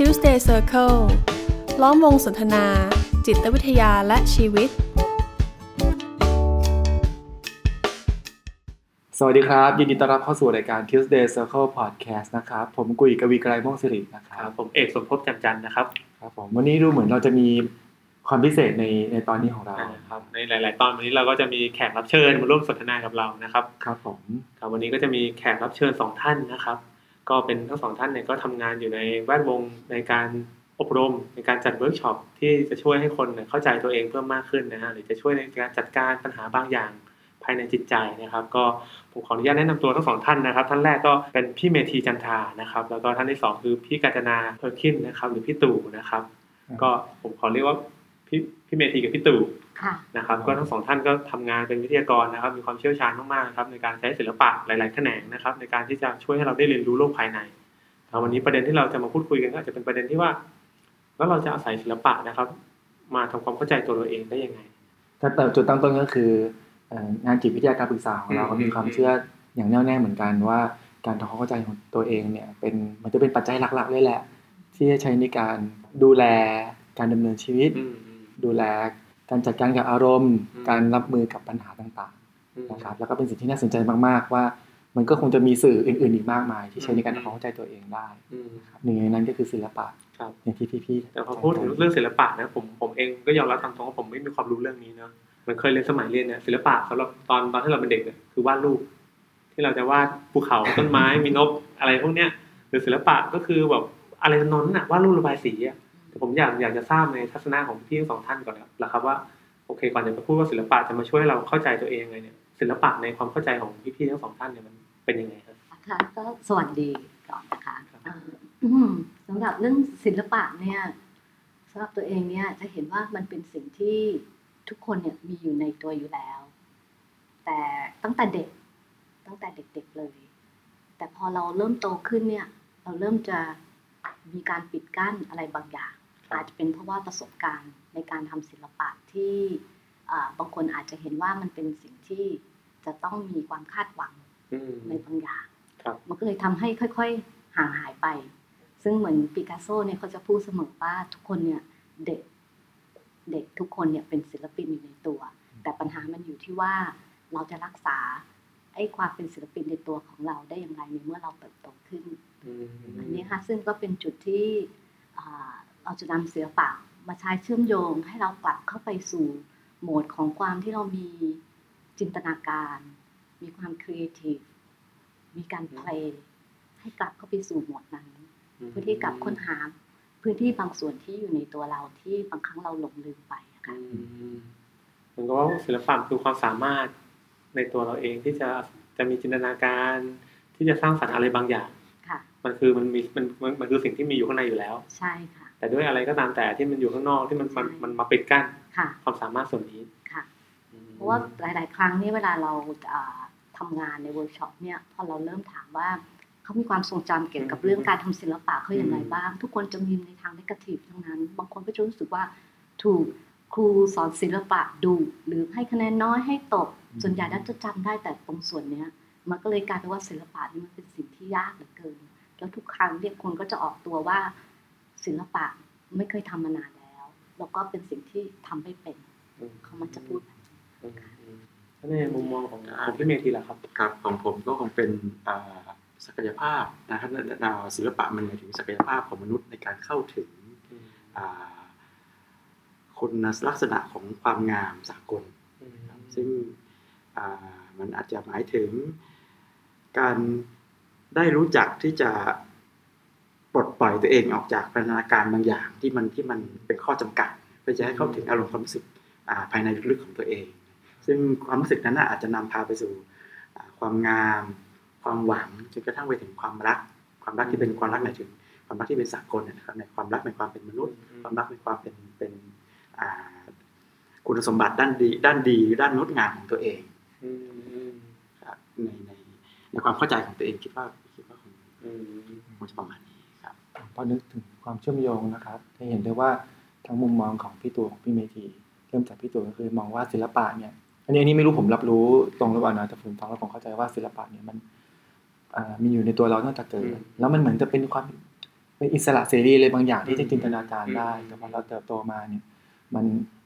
Tuesday Circle ล้อมวงสนทนา จิตวิทยาและชีวิต สวัสดีครับ ยินดีต้อนรับเข้าสู่รายการ Tuesday Circle Podcast นะครับ ผมกุยกวีไกรม่วงสิรินะคครัรับบผมเอกสมภพจำจันทร์นะครับครับผมวันนี้ดูเหมือนเราจะมีความพิเศษในในตอนนี้ของเราครับในหลาย ๆ ตอนวันนี้เราก็จะมีแขกรับเชิญมาร่วมสนทนากับเรานะครับ ครับผมครับวันนี้ก็จะมีแขกรับเชิญสองท่านนะครับ ก็เป็นทั้งสองท่านเนี่ยก็ทำงานอยู่ในแวดวงในการอบรมในการจัดเวิร์กช็อปที่จะช่วยให้คนเนี่ยเข้าใจตัวเองเพิ่มมากขึ้นนะฮะหรือจะช่วยในการจัดการปัญหาบางอย่างภายในจิตใจนะครับ ก็ผมขออนุญาตแนะนำตัวทั้งสองท่านนะครับท่านแรกก็เป็นพี่เมธีจันทานะครับ แล้วก็ท่านที่สองคือพี่กาญจนาเพอร์คินนะครับหรือพี่ตู่นะครับ ก็ผมขอเรียกว่า พี่พี่เมธีกับพี่ตู่ค่ะนะครับก็ทั้งสองท่านก็ทำงานเป็นวิทยากรนะครับ มีความเชี่ยวชาญมากๆนะครับในการใช้ศิลปะหลายๆแขนงนะครับ ในการที่จะช่วยให้เราได้เรียนรู้โลกภายในแล้ววันนี้ประเด็นที่เราจะมาพูดคุยกันก็อาจจะเป็นประเด็นที่ว่า แล้วเราจะอาศัยศิลปะนะครับ มาทำความเข้าใจตัวเราเองได้ยังไงถ้าเติมจุดตั้งต้นก็คือเอ่องานจิตวิทยาการปรึกษาของเราอืมก็มีความเชื่ออย่างแน่วแน่เหมือนกันว่า การทำความเข้าใจของตัวเองเนี่ยเป็นมันจะเป็นปัจจัยหลักๆเลยแหละ ที่จะใช้ในการดูแลการดำเนินชีวิตอืมอืม ดูแลการจัดการกับอารมณ์อืมการรับมือกับปัญหาต่างอืมๆนะครับแล้วก็เป็นสิ่งที่น่าสนใจมากๆว่า มันก็คงจะมีสื่ออื่น ๆ อีกมากมาย ที่ใช้ในการอืมทำความเข้าใจตัวเองได้อืมครับหนึ่งในนั้นก็คือศิลปะครับอย่างที่พี่ๆแต่พอพูดถึงเรื่องศิลปะนะผมผมเองก็ยอมรับตามตรงว่าผมไม่มีความรู้เรื่องนี้เนอะเหมันเคยเรียนสมัยเรียนเนี่ยศิลปะสำหรับตอนตอนที่เราเป็นเด็กเนี่ยคือวาดรูป ที่เราจะวาดภูเขาต้นไม้มีนกอะไรพวกเนี้ยหรือศิลปะก็คือแบบอะไรทำนองนั้นน่ะวาดรูประบายสีอะแต่ ผมอยากอยากจะทราบในทัศนะของพี่ทั้งสองท่านก่อนแล้วละครับว่าโอเคก่อนจะไปพูดว่าศิลปะจะมาช่วยให้เราเข้าใจตัวเองยังไงเนี่ยศิลปะในความเข้าใจของพี่ๆทั้งสองท่านเนี่ยมันเป็นยังไงครับค่ะก็สวัสดีก่อนนะคะครับเอ่ออืมสำหรับเรื่องศิลปะเนี่ยสำหรับตัวเองเนี่ยจะเห็นว่ามันเป็นสิ่งที่ทุกคนเนี่ยมีอยู่ในตัวอยู่แล้ว แต่ตั้งแต่เด็กตั้งแต่เด็กๆเลย แต่พอเราเริ่มโตขึ้นเนี่ย เราเริ่มจะมีการปิดกั้นอะไรบางอย่าง อาจจะเป็นเพราะว่าประสบการณ์ในการทำศิลปะที่อ่าบางคนอาจจะเห็นว่ามันเป็นสิ่งที่จะต้องมีความคาดหวังอืมในบางอย่างครับมันก็เลยทำให้ค่อยๆห่างหายไป ซึ่งเหมือนปิกัสโซเนี่ยเขาจะพูดเสมอว่าทุกคนเนี่ยเด็กเด็กทุกคนเนี่ยเป็นศิลปินอยู่ในตัว แต่ปัญหามันอยู่ที่ว่าเราจะรักษาไอ้ความเป็นศิลปินในตัวของเราได้อย่างไรในเมื่อเราเติบโตขึ้นอืมอันนี้ค่ะซึ่งก็เป็นจุดที่อ่า เราจะนำศิลปะมาใช้เชื่อมโยง ให้เรากลับเข้าไปสู่โหมดของความที่เรามีจินตนาการ มีความครีเอทีฟมีการเพลงให้กลับเข้าไปสู่โหมดนั้นเพื่อที่กลับค้นหาพื้นที่บางส่วนที่อยู่ในตัวเราที่บางครั้งเราหลงลืมไปอะค่ะอืมเหมือนกับว่าศิลปะคือความสามารถในตัวเราเองที่จะจะมีจินตนาการที่จะสร้างสรรค์อะไรบางอย่าง ค่ะ มันคือมันมีมันมันมันคือสิ่งที่มีอยู่ข้างในอยู่แล้ว ใช่ค่ะ แต่ด้วยอะไรก็ตามแต่ที่มันอยู่ข้างนอกที่มันมันใช่มันมาปิดกั้นค่ะความสามารถส่วนนี้ค่ะอืมเพราะว่าหลาย ๆ ครั้งเนี่ยเวลาเราอ่าทำงานในเวิร์กช็อปเนี่ยพอเราเริ่มถามว่าเขามีความทรงจำเกี่ยวกับเรื่องการทำศิลปะเขาอย่างไรบ้าง ทุกคนจะมีในทาง negative ทั้งนั้น บางคนก็จะรู้สึกว่าถูกครูสอนศิลปะดูหรือให้คะแนนน้อยให้ตก ส่วนใหญ่แล้วจะจำได้แต่ตรงส่วนเนี้ย มันก็เลยกลายเป็นว่าศิลปะนี่มันเป็นสิ่งที่ยากเหลือเกิน แล้วทุกครั้งเนี่ยคนก็จะออกตัวว่า ศิลปะไม่เคยทำมานานแล้วแล้วก็เป็นสิ่งที่ทำไม่เป็นอืมเขามันจะพูดแบบนี้อืมอืมแล้วในมุมมองของของพี่เมธีล่ะครับครับของผมก็คงเป็นอ่าศักยภาพนะครับอ่าศิลปะมันหมายถึงศักยภาพของมนุษย์ในการเข้าถึงอืมอ่าคุณลักษณะของความงามสากลอืมครับซึ่งอ่ามันอาจจะหมายถึงการได้รู้จักที่จะ ปลดปล่อยตัวเองออกจากพันธนาการบางอย่างที่มันที่มันเป็นข้อจำกัดเพื่อจะให้เข้าถึงอารมณ์ความรู้สึกอ่าภายในลึกๆของตัวเอง ซึ่งความรู้สึกนั้นน่ะอาจจะนำพาไปสู่อ่าความงาม ความหวังจนกระทั่งไปถึงความรัก ความรักที่เป็นความรักหมายถึง ความรักที่เป็นสากลนะครับในความรักในความเป็นมนุษย์ ความรักในความเป็นเป็นอ่าคุณสมบัติด้านดี ด้านดีด้านงดงามของตัวเองอืมอืมครับในในในความเข้าใจของตัวเองคิดว่าคิดว่าคงอืมคงจะประมาณนี้ครับ พอนึกถึงความเชื่อมโยงนะครับจะเห็นได้ว่าทั้งมุมมองของพี่ตัวของพี่เมธีเริ่มจากพี่ตัวก็คือมองว่าศิลปะเนี่ยอันนี้อันนี้ไม่รู้ผมรับรู้ตรงหรือเปล่านะแต่ผมฟังแล้วผมเข้าใจว่าศิลปะเนี่ยมันอ่ามีอยู่ในตัวเราตั้งแต่เกิดแล้วมันเหมือนจะเป็นความเป็นอิสระเสรีเลยบางอย่างที่จะจินตนาการได้อืมแต่พอเราเติบโตมาเนี่ย มัน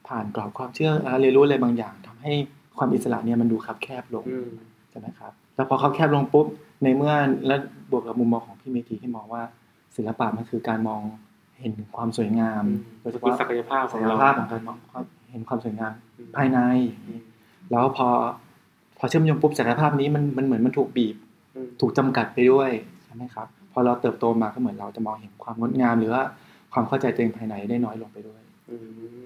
ผ่านกรอบความเชื่อและเรียนรู้อะไรบางอย่างทำให้ความอิสระเนี่ยมันดูคับแคบลงอืมใช่ไหมครับ แล้วพอคับแคบลงปุ๊บในเมื่อแล้วบวกกับมุมมองของพี่เมธีที่มองว่า ศิลปะมันคือการมองเห็นถึงความสวยงามโดยเฉคือพาะศักยภาพขศัองกยเราภาพของการมองความเห็นความสวยงามอืมภายใน แล้วพอพอเชื่อมโยงปุ๊บศักยภาพนี้มันมันเหมือนมันถูกบีบอืมถูกจำกัดไปด้วยใช่ไหมครับ พอเราเติบโตมาก็เหมือนเราจะมองเห็นความงดงาม หรือว่าความเข้าใจตัวเองภายในได้น้อยลงไปด้วยอืม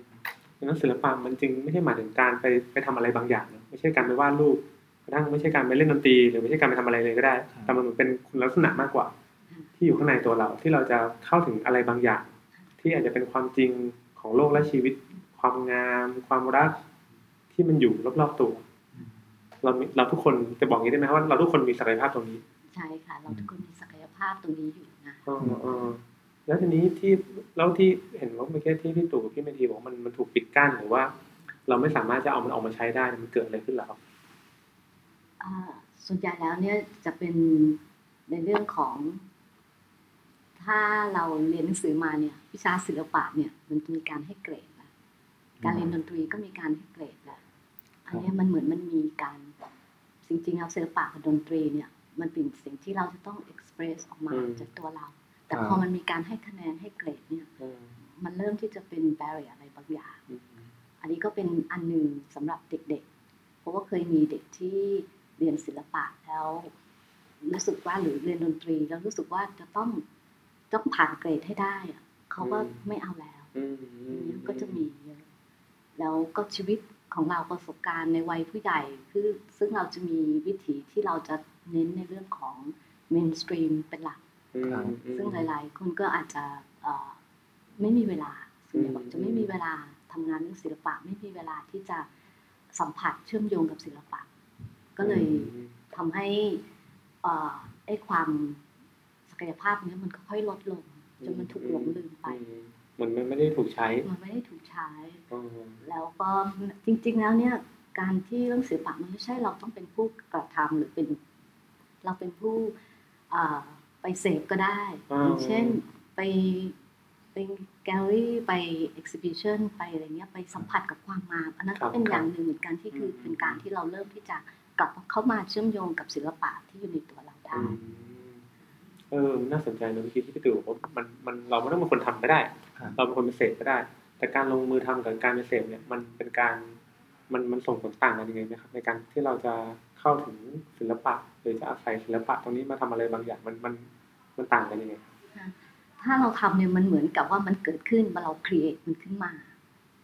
ดังนั้นศิลปะมันจึงไม่ใช่หมายถึงการไปไปทำอะไรบางอย่างนะไม่ใช่การไปวาดรูปกระทั่งไม่ใช่การไปเล่นดนตรี หรือไม่ใช่การไปทำอะไรเลยก็ได้ครับแต่มันเหมือนเป็นคุณลักษณะมากกว่า ที่อยู่ข้างในตัวเราที่เราจะเข้าถึงอะไรบางอย่าง ที่อาจจะเป็นความจริงของโลกและชีวิต ความงาม ความรักที่มันอยู่รอบๆตัว เรามีเราทุกคนจะบอกอย่างนี้ได้ไหมว่าเราทุกคนมีศักยภาพตรงนี้ ใช่ค่ะ เราทุกคนมีศักยภาพตรงนี้อยู่นะอ๋ออ๋อแล้วทีนี้ที่แล้วที่เห็นว่าเมื่อกี้ที่พี่ตู่กับพี่เมธีบอกว่ามันมันถูกปิดกั้นหรือว่า เราไม่สามารถจะเอามันออกมาใช้ได้มันเกิดอะไรขึ้นแล้วอ่าส่วนใหญ่แล้วเนี่ยจะเป็นในเรื่องของ ถ้าเราเรียนหนังสือมาเนี่ยวิชาศิลปะเนี่ยมันจะมีการให้เกรดแล้วการเรียนดนตรีก็มีการให้เกรดแล้วอันเนี้ยมันเหมือนมันมีการจริงๆแล้วศิลปะกับดนตรีเนี่ย มันเป็นสิ่งที่เราจะต้องเอ็กซ์เพรสออกมาอืมจากตัวเรา แต่ครับพอมันมีการให้คะแนนให้เกรดเนี่ยอืมมันเริ่มที่จะเป็นแบเรียอะไรบางอย่างอืมอันนี้ก็เป็นอันหนึ่งสำหรับเด็กๆ เพราะว่าเคยมีเด็กที่เรียนศิลปะแล้วรู้สึกว่าหรือเรียนดนตรีแล้วรู้สึกว่าจะต้อง ต้องผ่านเกรดให้ได้อะเขาก็ไม่เอาแล้วอืมอันนี้ก็จะมีเยอะแล้วก็ชีวิตของเราประสบการณ์ในวัยผู้ใหญ่คือซึ่งเราจะมีวิถีที่เราจะเน้นในเรื่องของเมนสตรีมเป็นหลักอืมครับอืมซึ่งหลายๆ คนก็อาจจะเอ่อไม่มีเวลาส่วนใหญ่บอกจะไม่มีเวลาทำงานเรื่องศิลปะ ไม่มีเวลาที่จะสัมผัสเชื่อมโยงกับศิลปะ ก็เลยทำให้เอ่อไอ้ความ ศักยภาพเนี้ยมันค่อยๆลดลงจนมันถูกหลงลืมไปอืมมันมันไม่ได้ถูกใช้ มันไม่ได้ถูกใช้อืมแล้วก็จริง ๆ แล้วเนี่ย การที่เรื่องศิลปะมันไม่ใช่เราต้องเป็นผู้กระทำหรือเป็น เราเป็นผู้อ่าไปเสพก็ได้อย่างเช่นไปไปแกลเลอรี่ไป exhibition ไปอะไรเงี้ยไปสัมผัสกับความงามอันนั้นก็เป็นอย่างหนึ่งเหมือนกันที่คือเป็นการที่เราเริ่มที่จะกลับเข้ามาเชื่อมโยงกับศิลปะที่อยู่ในตัวเราได้อืม เออน่าสนใจนะเมื่อกี้ที่พี่ตู่บอกว่ามันมันเราไม่ต้องเป็นคนทำก็ได้ครับเราเป็นคนไปเสพก็ได้ แต่การลงมือทำกับการไปเสพเนี่ยมันเป็นการมันมันส่งผลต่างกันยังไงไหมครับในการที่เราจะเข้าถึงศิลปะ หรือจะอาศัยศิลปะตรงนี้มาทำอะไรบางอย่างมันมันมันต่างกันยังไงถ้าเราทำเนี่ยมันเหมือนกับว่ามันเกิดขึ้นมาเรา create มันขึ้นมา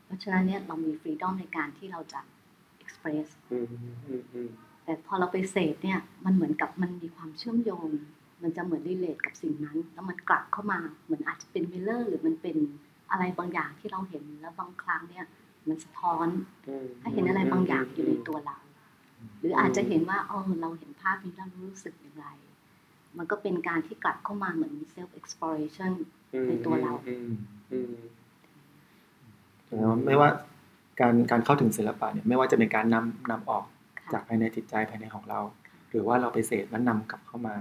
เพราะฉะนั้นเนี่ยเรามี freedom ในการที่เราจะ express อืมอืมอืมแต่พอเราไปเสพเนี่ยมันเหมือนกับมันมีความเชื่อมโยง มันจะเหมือน relate กับสิ่งนั้น แล้วมันกลับเข้ามาเหมือนอาจจะเป็น mirror หรือมันเป็นอะไรบางอย่างที่เราเห็นแล้วบางครั้งเนี่ย มันสะท้อนอืมให้เห็นอะไรบางอย่างอยู่ในตัวเรา หรืออาจจะเห็นว่าเออเราเห็นภาพนี้แล้วรู้สึกอย่างไร มันก็เป็นการที่กลับเข้ามาเหมือน self exploration อืมในตัวเราอืมอืมไม่ว่าการการเข้าถึงศิลปะเนี่ยไม่ว่าจะเป็นการนำนำออกค่ะจากภายในจิตใจภายในของเรา หรือว่าเราไปเสพแล้วนำกลับเข้ามา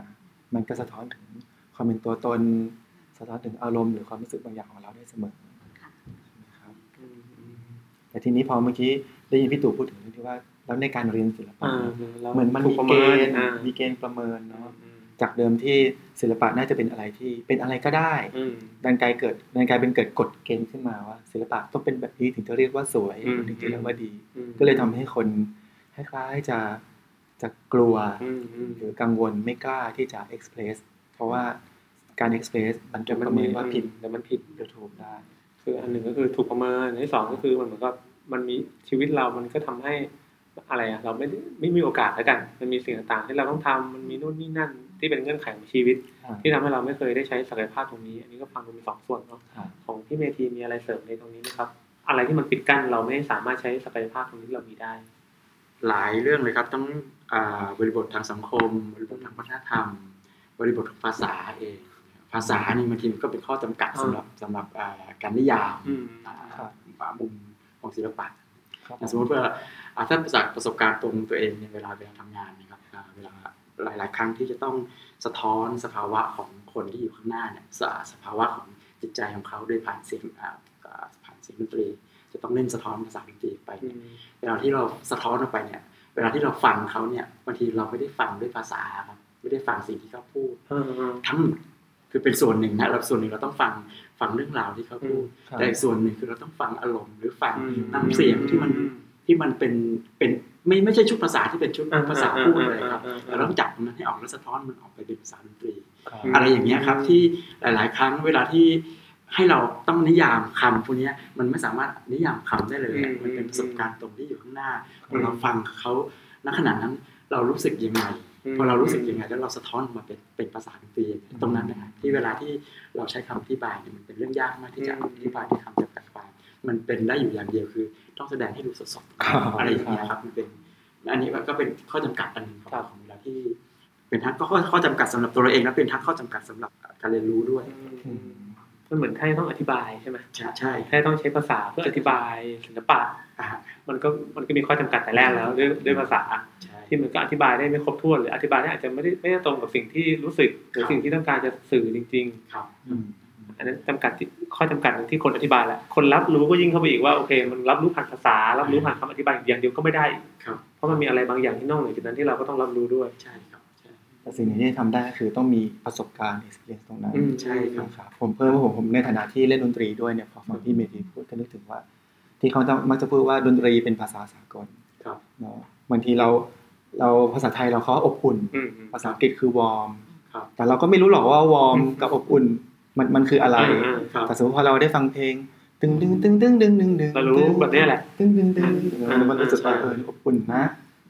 มันก็สะท้อนถึงความเป็นตัวตน สะท้อนถึงอารมณ์หรือความรู้สึกบางอย่างของเราได้เสมอนะครับแต่ทีนี้พอเมื่อกี้ได้ยินพี่ตู่พูดถึงเรื่องที่ว่า แล้วในการเรียนศิลปะเหมือนมันมีเกณฑ์มีเกณฑ์ประเมินเนาะจากเดิมที่ศิลปะน่าจะเป็นอะไรที่เป็นอะไรก็ได้ดันกลายเกิดดันกลายเป็นเกิดกฎเกณฑ์ขึ้นมาว่า ศิลปะต้องเป็นแบบนี้ถึงจะเรียกว่าสวยถึงจะเรียกว่าดี ก็เลยทำให้คนคล้ายๆจะ จะกลัวอืมอืมหรือกังวลไม่กล้าที่จะเอ็กซ์เพรสเพราะว่าการเอ็กซ์เพรสมันจะประเมินว่าผิดแต่มันผิดหรือถูกได้ คืออันหนึ่งก็คือถูกประเมินอันที่สองก็คือมันเหมือนกับมันมีชีวิตเรามันก็ทำให้อะไรอะเราไม่ได้ไม่มีโอกาสแล้วกัน มันมีสิ่งต่างๆที่เราต้องทำมันมีนู่นนี่นั่นที่เป็นเงื่อนไขของชีวิต ที่ทำให้เราไม่เคยได้ใช้ศักยภาพตรงนี้ อันนี้ก็ฟังดูมีสองส่วนเนาะครับของพี่เมธีมีอะไรเสริมในตรงนี้ไหมครับ อะไรที่มันปิดกั้นเราไม่สามารถใช้ศักยภาพตรงนี้ที่เรามีได้ หลายเรื่องเลยครับทั้งอ่าบริบททางสังคม บริบททางวัฒนธรรม บริบทของภาษาเอง ภาษานี่บางทีมันก็เป็นข้อจำกัดอ่าสำหรับสำหรับอ่าการนิยามอืมอ่าครับมุมของศิลปะครับอย่างสมมติว่าอ่าถ้าจากประสบการณ์ตรงตัวเองเนี่ยเวลาเวลาทำงานนะครับอ่าเวลาไปหลาย ๆ ครั้งที่จะต้องสะท้อนสภาวะของคนที่อยู่ข้างหน้าเนี่ยสสภาวะของจิตใจของเขาโดยผ่านเสียงอ่าอ่าผ่านเสียงดนตรี จะต้องเล่นสะท้อนภาษาดนตรีไปอืมเวลาที่เราสะท้อนออกไปเนี่ย เวลาที่เราฟังเขาเนี่ยบางทีเราไม่ได้ฟังด้วยภาษาครับไม่ได้ฟังสิ่งที่เขาพูดเออเออทั้งหมดคือเป็นส่วนหนึ่งนะเราส่วนหนึ่งเราต้องฟังฟังเรื่องราวที่เขาพูดครับแต่อีกส่วนหนึ่งคือเราต้องฟังอารมณ์หรือฟังอืมน้ำเสียงที่มันอืมที่มันเป็นเป็นไม่ไม่ใช่ชุดภาษาที่เป็นชุดอ่าภาษาพูดเลยครับอ่าอ่าอ่าเราต้องจับตรงนั้นให้ออกแล้วสะท้อนมันออกไปเป็นภาษาดนตรีครับอะไรอย่างเงี้ยครับที่หลาย ๆ ครั้งเวลาที่ ให้เราต้องนิยามคำพวกเนี้ยมันไม่สามารถนิยามคำได้เลยอะอืมมันเป็นประสบการณ์ตรงที่อยู่ข้างหน้าพอือมเราฟังเขาณขณะนั้นเรารู้สึกยังไงพอเรารู้สึกยังไงแล้วเราสะท้อนมาเป็นเป็นภาษาดนตรีตรงนั้นนะครับที่เวลาที่เราใช้คำอธิบายเนี่ยมันเป็นเรื่องยากมากที่จะอืมอธิบายในคำจำกัดความมันเป็นได้อยู่อย่างเดียวคือ ต้องแสดงให้ดูสดครับๆอะไรอย่างเงี้ยครับมันเป็นอันนี้ก็เป็นข้อจำกัดอันหนึ่งของครับของเวลาที่ เป็นทั้งข้อข้อจำกัดสำหรับตัวเราเองและเป็นทั้งข้อจำกัดสำหรับการเรียนรู้ด้วยอื มมันเหมือนไทยต้องอธิบายใช่ไหมใช่ใช่ไทยต้องใช้ภาษาเพื่ออธิบายศิลปะอ่ามันก็มันก็มีข้อจำกัดแต่แรกแล้วด้วยด้วยภาษาใช่ที่มันก็อธิบายได้ไม่ครบถ้วนหรืออธิบายได้อาจจะไม่ได้ไม่ได้ตรงกับสิ่งที่รู้สึกหรือครับสิ่งที่ต้องการจะสื่อจริงครับอืมๆอันนั้นจำกัดที่ข้อจำกัดที่คนอธิบายแหละคนรับรู้ก็ยิ่งเข้าไปอีกว่าโอเค มันรับรู้ผ่านภาษา รับรู้ผ่านคำอธิบายอย่างเดียวก็ไม่ได้อีกครับเพราะมันมีอะไรบางอย่างที่นอกเหนือจากนั้นที่เราก็ต้องรับรู้ด้วยใช่ครับใช่ แต่สิ่งหนึ่งที่ทำได้คือต้องมีประสบการณ์ experience ตรงนั้นอืมใช่ครับนะครับผมเพิ่มว่าผมผมในฐานะที่เล่นดนตรีด้วยเนี่ยพอฟังพี่เมธีพูดก็นึกถึงว่า ที่เขาจะมักจะพูดว่าดนตรีเป็นภาษาสากลครับเนาะบางทีเราเราภาษาไทยเราเขาอบอุ่นอืมอืมภาษาอังกฤษคือวอร์มครับแต่เราก็ไม่รู้หรอกว่าวอร์มกับอบอุ่นมันมันคืออะไรอ่าครับแต่สมมติพอเราได้ฟังเพลงตึงตึงตึงตึงตึงตึงตึงเรารู้แบบเนี้ยแหละตึงตึงตึงอ่ามันรู้สึกว่าเอออบอุ่นนะ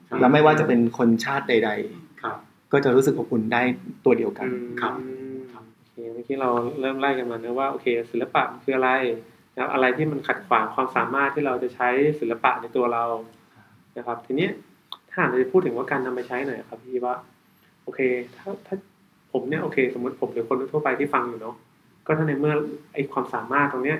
ครับแล้วไม่ว่าจะเป็นคนชาติใดครับๆ ก็จะรู้สึกอบอุ่นได้ตัวเดียวกันอืมครับโอเคเมื่อกี้เราเริ่มไล่กันมานะว่าโอเค ศิลปะมันคืออะไรนะครับอะไรที่มันขัดขวางความสามารถที่เราจะใช้ศิลปะในตัวเรานะครับ ทีนี้ถ้าเราจะพูดถึงว่าการนำไปใช้หน่อยครับพี่ว่า โอเค ถ้าถ้าผมเนี่ยโอเค สมมติผมหรือคนทั่วไปที่ฟังอยู่เนาะก็ถ้าในเมื่อไอความสามารถตรงเนี้ย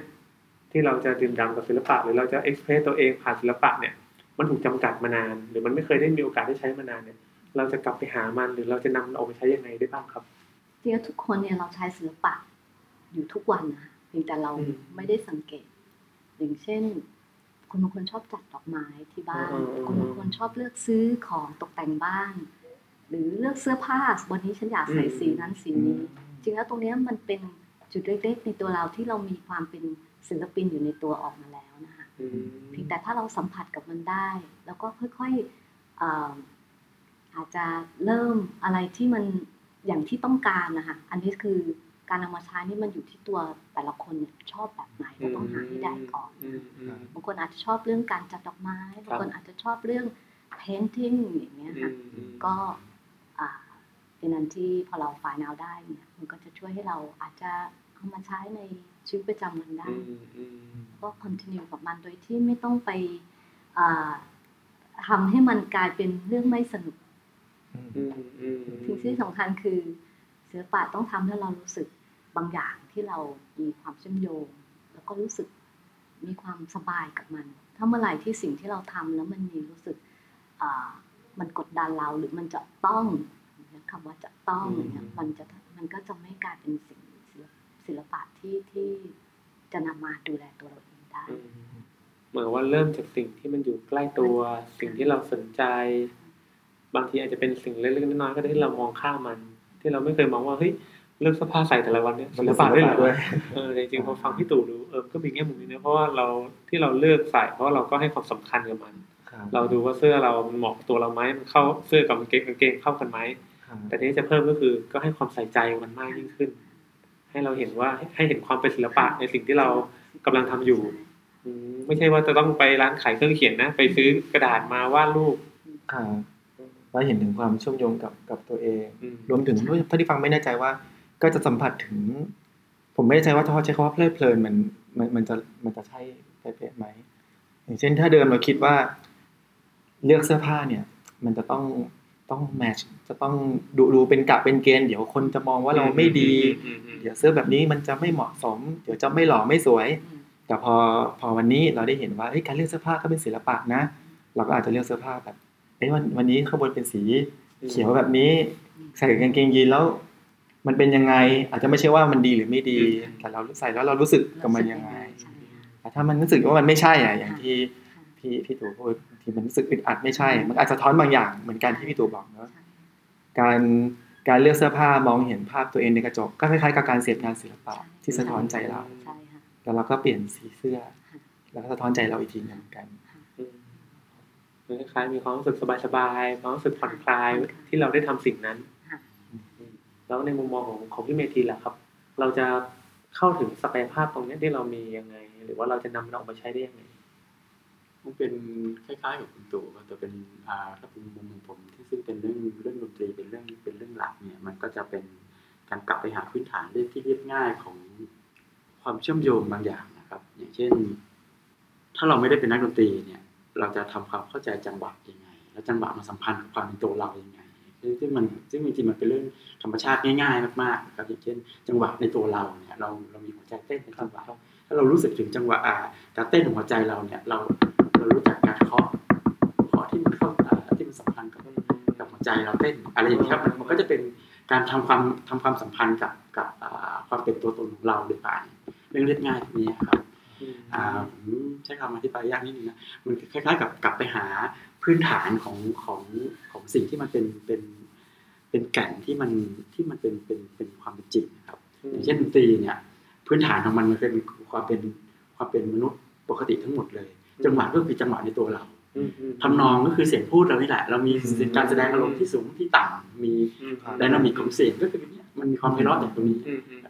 ที่เราจะดื่มด่ำกับศิลปะ หรือเราจะเอ็กเพรสตัวเองผ่านศิลปะเนี่ย มันถูกจำกัดมานาน หรือมันไม่เคยได้มีโอกาสได้ใช้มานานเนี่ย เราจะกลับไปหามันหรือเราจะนำมันออกไปใช้ยังไงได้บ้างครับจริงๆทุกคนเนี่ยเราใช้ศิลปะอยู่ทุกวันนะเพียงแต่เราอืมไม่ได้สังเกต อย่างเช่นคนบางคนชอบจัดดอกไม้ที่บ้านอืมอืมคนบางคนชอบเลือกซื้อของตกแต่งบ้าน หรือเลือกเสื้อผ้าวันนี้ฉันอยากใส่สีนั้นสีนี้ จริงแล้วตรงเนี้ยมันเป็นจุดเล็กๆในตัวเราที่เรามีความเป็นศิลปินอยู่ในตัวออกมาแล้วนะคะอืมเพียงแต่ถ้าเราสัมผัสกับมันได้ แล้วก็ค่อยๆเอ่ออาจจะเริ่มอะไรที่มันอย่างที่ต้องการนะคะอันนี้คือการนำมาใช้นี่มันอยู่ที่ตัวแต่ละคนเนี่ยชอบแบบไหนเราต้องหาให้ได้ก่อนอืมอืมบางคนอาจจะชอบเรื่องการจัดดอกไม้บางคนอาจจะชอบเรื่อง painting อย่างเงี้ยค่ะอืมก็อ่าเป็นอันที่พอเราฝ่ายนาวได้เนี่ยมันก็จะช่วยให้เราอาจจะเอามาใช้ในชีวิตประจำวันได้อืมอืมก็ continue กับมันโดยที่ไม่ต้องไปอ่าทำให้มันกลายเป็นเรื่องไม่สนุกอืมอืม สิ่งที่สำคัญคือศิลปะต้องทำให้เรารู้สึกบางอย่างที่เรามีความเชื่อมโยง แล้วก็รู้สึกมีความสบายกับมัน ถ้าเมื่อไหร่ที่สิ่งที่เราทำแล้วมันมีรู้สึกอ่ามันกดดันเราหรือมันจะต้องคำว่าจะต้องอย่างเงี้ยมันจะมันก็จะไม่กลายเป็นสิ่งศิลปศิลปะที่ที่จะนำมาดูแลตัวเราเองได้อืมเหมือนว่าเริ่มจากสิ่งที่มันอยู่ใกล้ตัว สิ่งที่เราสนใจ บางทีอาจจะเป็นสิ่งเล็กๆน้อยๆก็ได้ที่เรามองข้ามมัน ที่เราไม่เคยมองว่าเฮ้ยเลือกเสื้อผ้าใส่แต่ละวันเนี่ยมันศิเป็ลนปะด้วยเหรศิลปะด้อวยเออจริงๆพอฟังพี่ตู่ดูเออก็มีแง่มุมนี้นะเพราะว่าเราที่เราเลือกใส่เพราะว่าเราก็ให้ความสำคัญกับมันครับเราดูว่าเสื้อเรามันเหมาะกับตัวเราไหมมันเข้าเสื้อกับกางเกงกางเกงเข้ากันไหมครับแต่ที่จะเพิ่มก็คือก็ให้ความใส่ใจมันมากยิ่งขึ้น ให้เราเห็นว่าให้เห็นความเป็นศิลปะในสิ่งที่เรากำลังทำอยู่อืมไม่ใช่ว่าจะต้องไปร้านขายเครื่องเขียนนะ ไปซื้อกระดาษมาวาดรูป ครับว่าเห็นถึงความเชื่อมโยงกับกับตัวเองอืมรวมถึงถ้าที่ฟังไม่แน่ใจว่า ก็จะสัมผัสถึง ผมไม่แน่ใจว่าถ้าใช้คำว่าเพลิดเพลินมันมันมันจะมันจะใช่เป๊ะๆไหมอย่างเช่นถ้าเดิมเราคิดว่า เลือกเสื้อผ้าเนี่ย มันจะต้องต้องแมทช์จะต้องดูดูเป็นกะเป็นเกณฑ์เดี๋ยวคนจะมองว่าเราไม่ดีอืมอืมเดี๋ยวเสื้อแบบนี้มันจะไม่เหมาะสม เดี๋ยวจะไม่หล่อไม่สวยอืมแต่พอพอวันนี้เราได้เห็นว่าเอ้ยการเลือกเสื้อผ้าก็เป็นศิลปะนะ เราก็อาจจะเลือกเสื้อผ้าแบบ เอ้ยวันวันนี้ข้างบนเป็นสี เขียวแบบนี้ ใส่กางเกงยีนแล้ว มันเป็นยังไง อาจจะไม่ใช่ว่ามันดีหรือไม่ดี แต่เราใส่แล้วเรารู้สึกกับมันยังไงใช่ค่ะแต่ถ้ามันรู้สึกว่ามันไม่ใช่อะอย่างที่พี่พี่ตู่พูดบางทีมันรู้สึกอึดอัดไม่ใช่ มันอาจจะท้อนบางอย่างเหมือนกันที่พี่ตู่บอกเนาะใช่การการเลือกเสื้อผ้ามองเห็นภาพตัวเองในกระจก ก็คล้ายๆกับการเสพงานศิลปะที่สะท้อนใจเราใช่ค่ะแล้วเราก็เปลี่ยนสีเสื้อ แล้วก็สะท้อนใจเราอีกทีหนึงเหมือนกันอืม มันคล้ายๆมีความรู้สึกสบายๆความรู้สึกผ่อนคลายที่เราได้ทำสิ่งนั้นค่ะอืมแล้วในมุมมองของของพี่เมธีล่ะครับ เราจะเข้าถึงศักยภาพตรงเนี้ยที่เรามียังไง หรือว่าเราจะนำมันออกมาใช้ได้ยังไงมันเป็นคล้ายๆกับคุณตู่ครับแต่เป็นอ่าถ้าเป็นมุมของผมที่ซึ่งเป็นเรื่องเรื่องดนตรีเป็นเรื่องเป็นเรื่องหลักเนี่ย มันก็จะเป็นการกลับไปหาพื้นฐานเรื่องที่เรียบง่ายของความเชื่อมโยงบางอย่างนะครับ อย่างเช่น ถ้าเราไม่ได้เป็นนักดนตรีเนี่ย เราจะทำความเข้าใจจังหวะยังไง แล้วจังหวะมันสัมพันธ์กับความเป็นตัวเรายังไงซึ่งมันซึ่งจริงๆมันเป็นเรื่องธรรมชาติง่ายๆมากๆครับอย่างเช่น จังหวะในตัวเราเนี่ยเราเรามีหัวใจเต้นในจังหวะถ้าเรารู้สึกถึงจังหวะอ่าการเต้นของหัวใจเราเนี่ยเราเรารู้จักการเคาะเคาะที่มันเข้าอ่าที่มันสัมพันธ์กับกับหัวใจเราเต้นอะไรอย่างนี้ยครับมันมันก็จะเป็นการทำความทำความสัมพันธ์กับกับอ่าความเป็นตัวตนของเราโดยผ่านเรื่องเรียบง่ายพวกนี้ครับ ใช้คำอธิบายยากนิดนึงนะมันคล้ายๆกับกลับไปหาพื้นฐานของของของสิ่งที่มันเป็นเป็นเป็นแก่นที่มันที่มันเป็นเป็นเป็นความเป็นจริงนะครับอย่างเช่นดนตรีเนี่ย พื้นฐานของมันมันเป็นความเป็นความเป็นมนุษย์ปกติทั้งหมดเลย จังหวะก็คือจังหวะในตัวเราทำนองก็คือเสียงพูดเรานี่แหละ เรามีการแสดงอารมณ์ที่สูงที่ต่ำมีไดนามิกของเสียงก็คือเนี่ยมันมีความไพเราะจากตรงนี้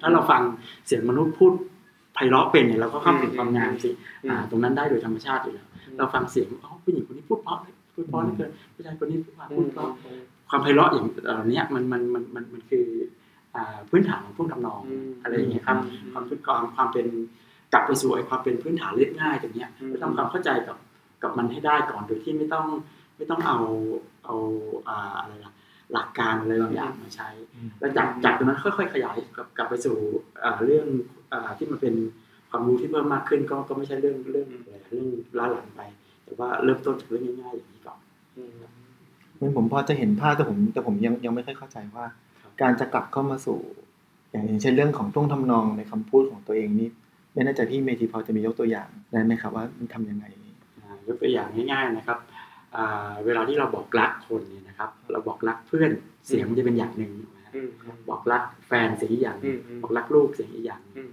ถ้าเราฟังเสียงมนุษย์พูด ไพเราะเป็นเนี่ยเราก็เข้าถึงความงามสิอ่าตรงนั้นได้โดยธรรมชาติอยู่แล้วเราฟังเสียงอ๋อผู้หญิงคนนี้พูดเพราะเลยพูดเพราะเหลือเกินผู้ชายคนนี้พูดว่าพูดเพราะความไพเราะอย่างเหล่านี้มันมันมันมันมันคืออ่าพื้นฐานของพวกทำนองอืมอะไรอย่างเงี้ยครับอืมความพื้นความความเป็นกลับไปสู่ไอ้ความเป็นพื้นฐานเรียบง่ายตรงเนี้ยอืมไปทำความเข้าใจกับกับมันให้ได้ก่อนโดยที่ไม่ต้องไม่ต้องเอาเอาอ่าอะไรล่ะหลักการอะไรบางอย่างมาใช้ แล้วจากจากตรงนั้นค่อยๆขยายกลับกลับไปสู่อ่าเรื่องอ่า ที่มันเป็นความรู้ที่เพิ่มมากขึ้นก็ก็ไม่ใช่เรื่องเรื่องอะไรเรื่องล้าหลังไป แต่ว่าเริ่มต้นจากเรื่องง่ายๆอย่างนี้ก่อนเหมือนผมพอจะเห็นภาพแต่ผมแต่ผมยังยังไม่ค่อยเข้าใจว่าครับการจะกลับเข้ามาสู่ อย่างอย่างเช่นเรื่องของท่วงทำนองในคำพูดของตัวเองนี่ไม่แน่ใจพี่เมธีพอจะมียกตัวอย่างได้ไหมครับว่ามันทำยังไงอ่ายกตัวอย่างง่าย ๆนะครับอ่าเวลาที่เราบอกรักคนเนี่ยนะครับ เราบอกรักเพื่อนเสียงมันจะเป็นอย่างหนึ่งนะฮะ บอกรักแฟนเสียงอีกอย่างหนึ่งอืมอืมบอกรักลูกเสียงอีกอย่างหนึ่ง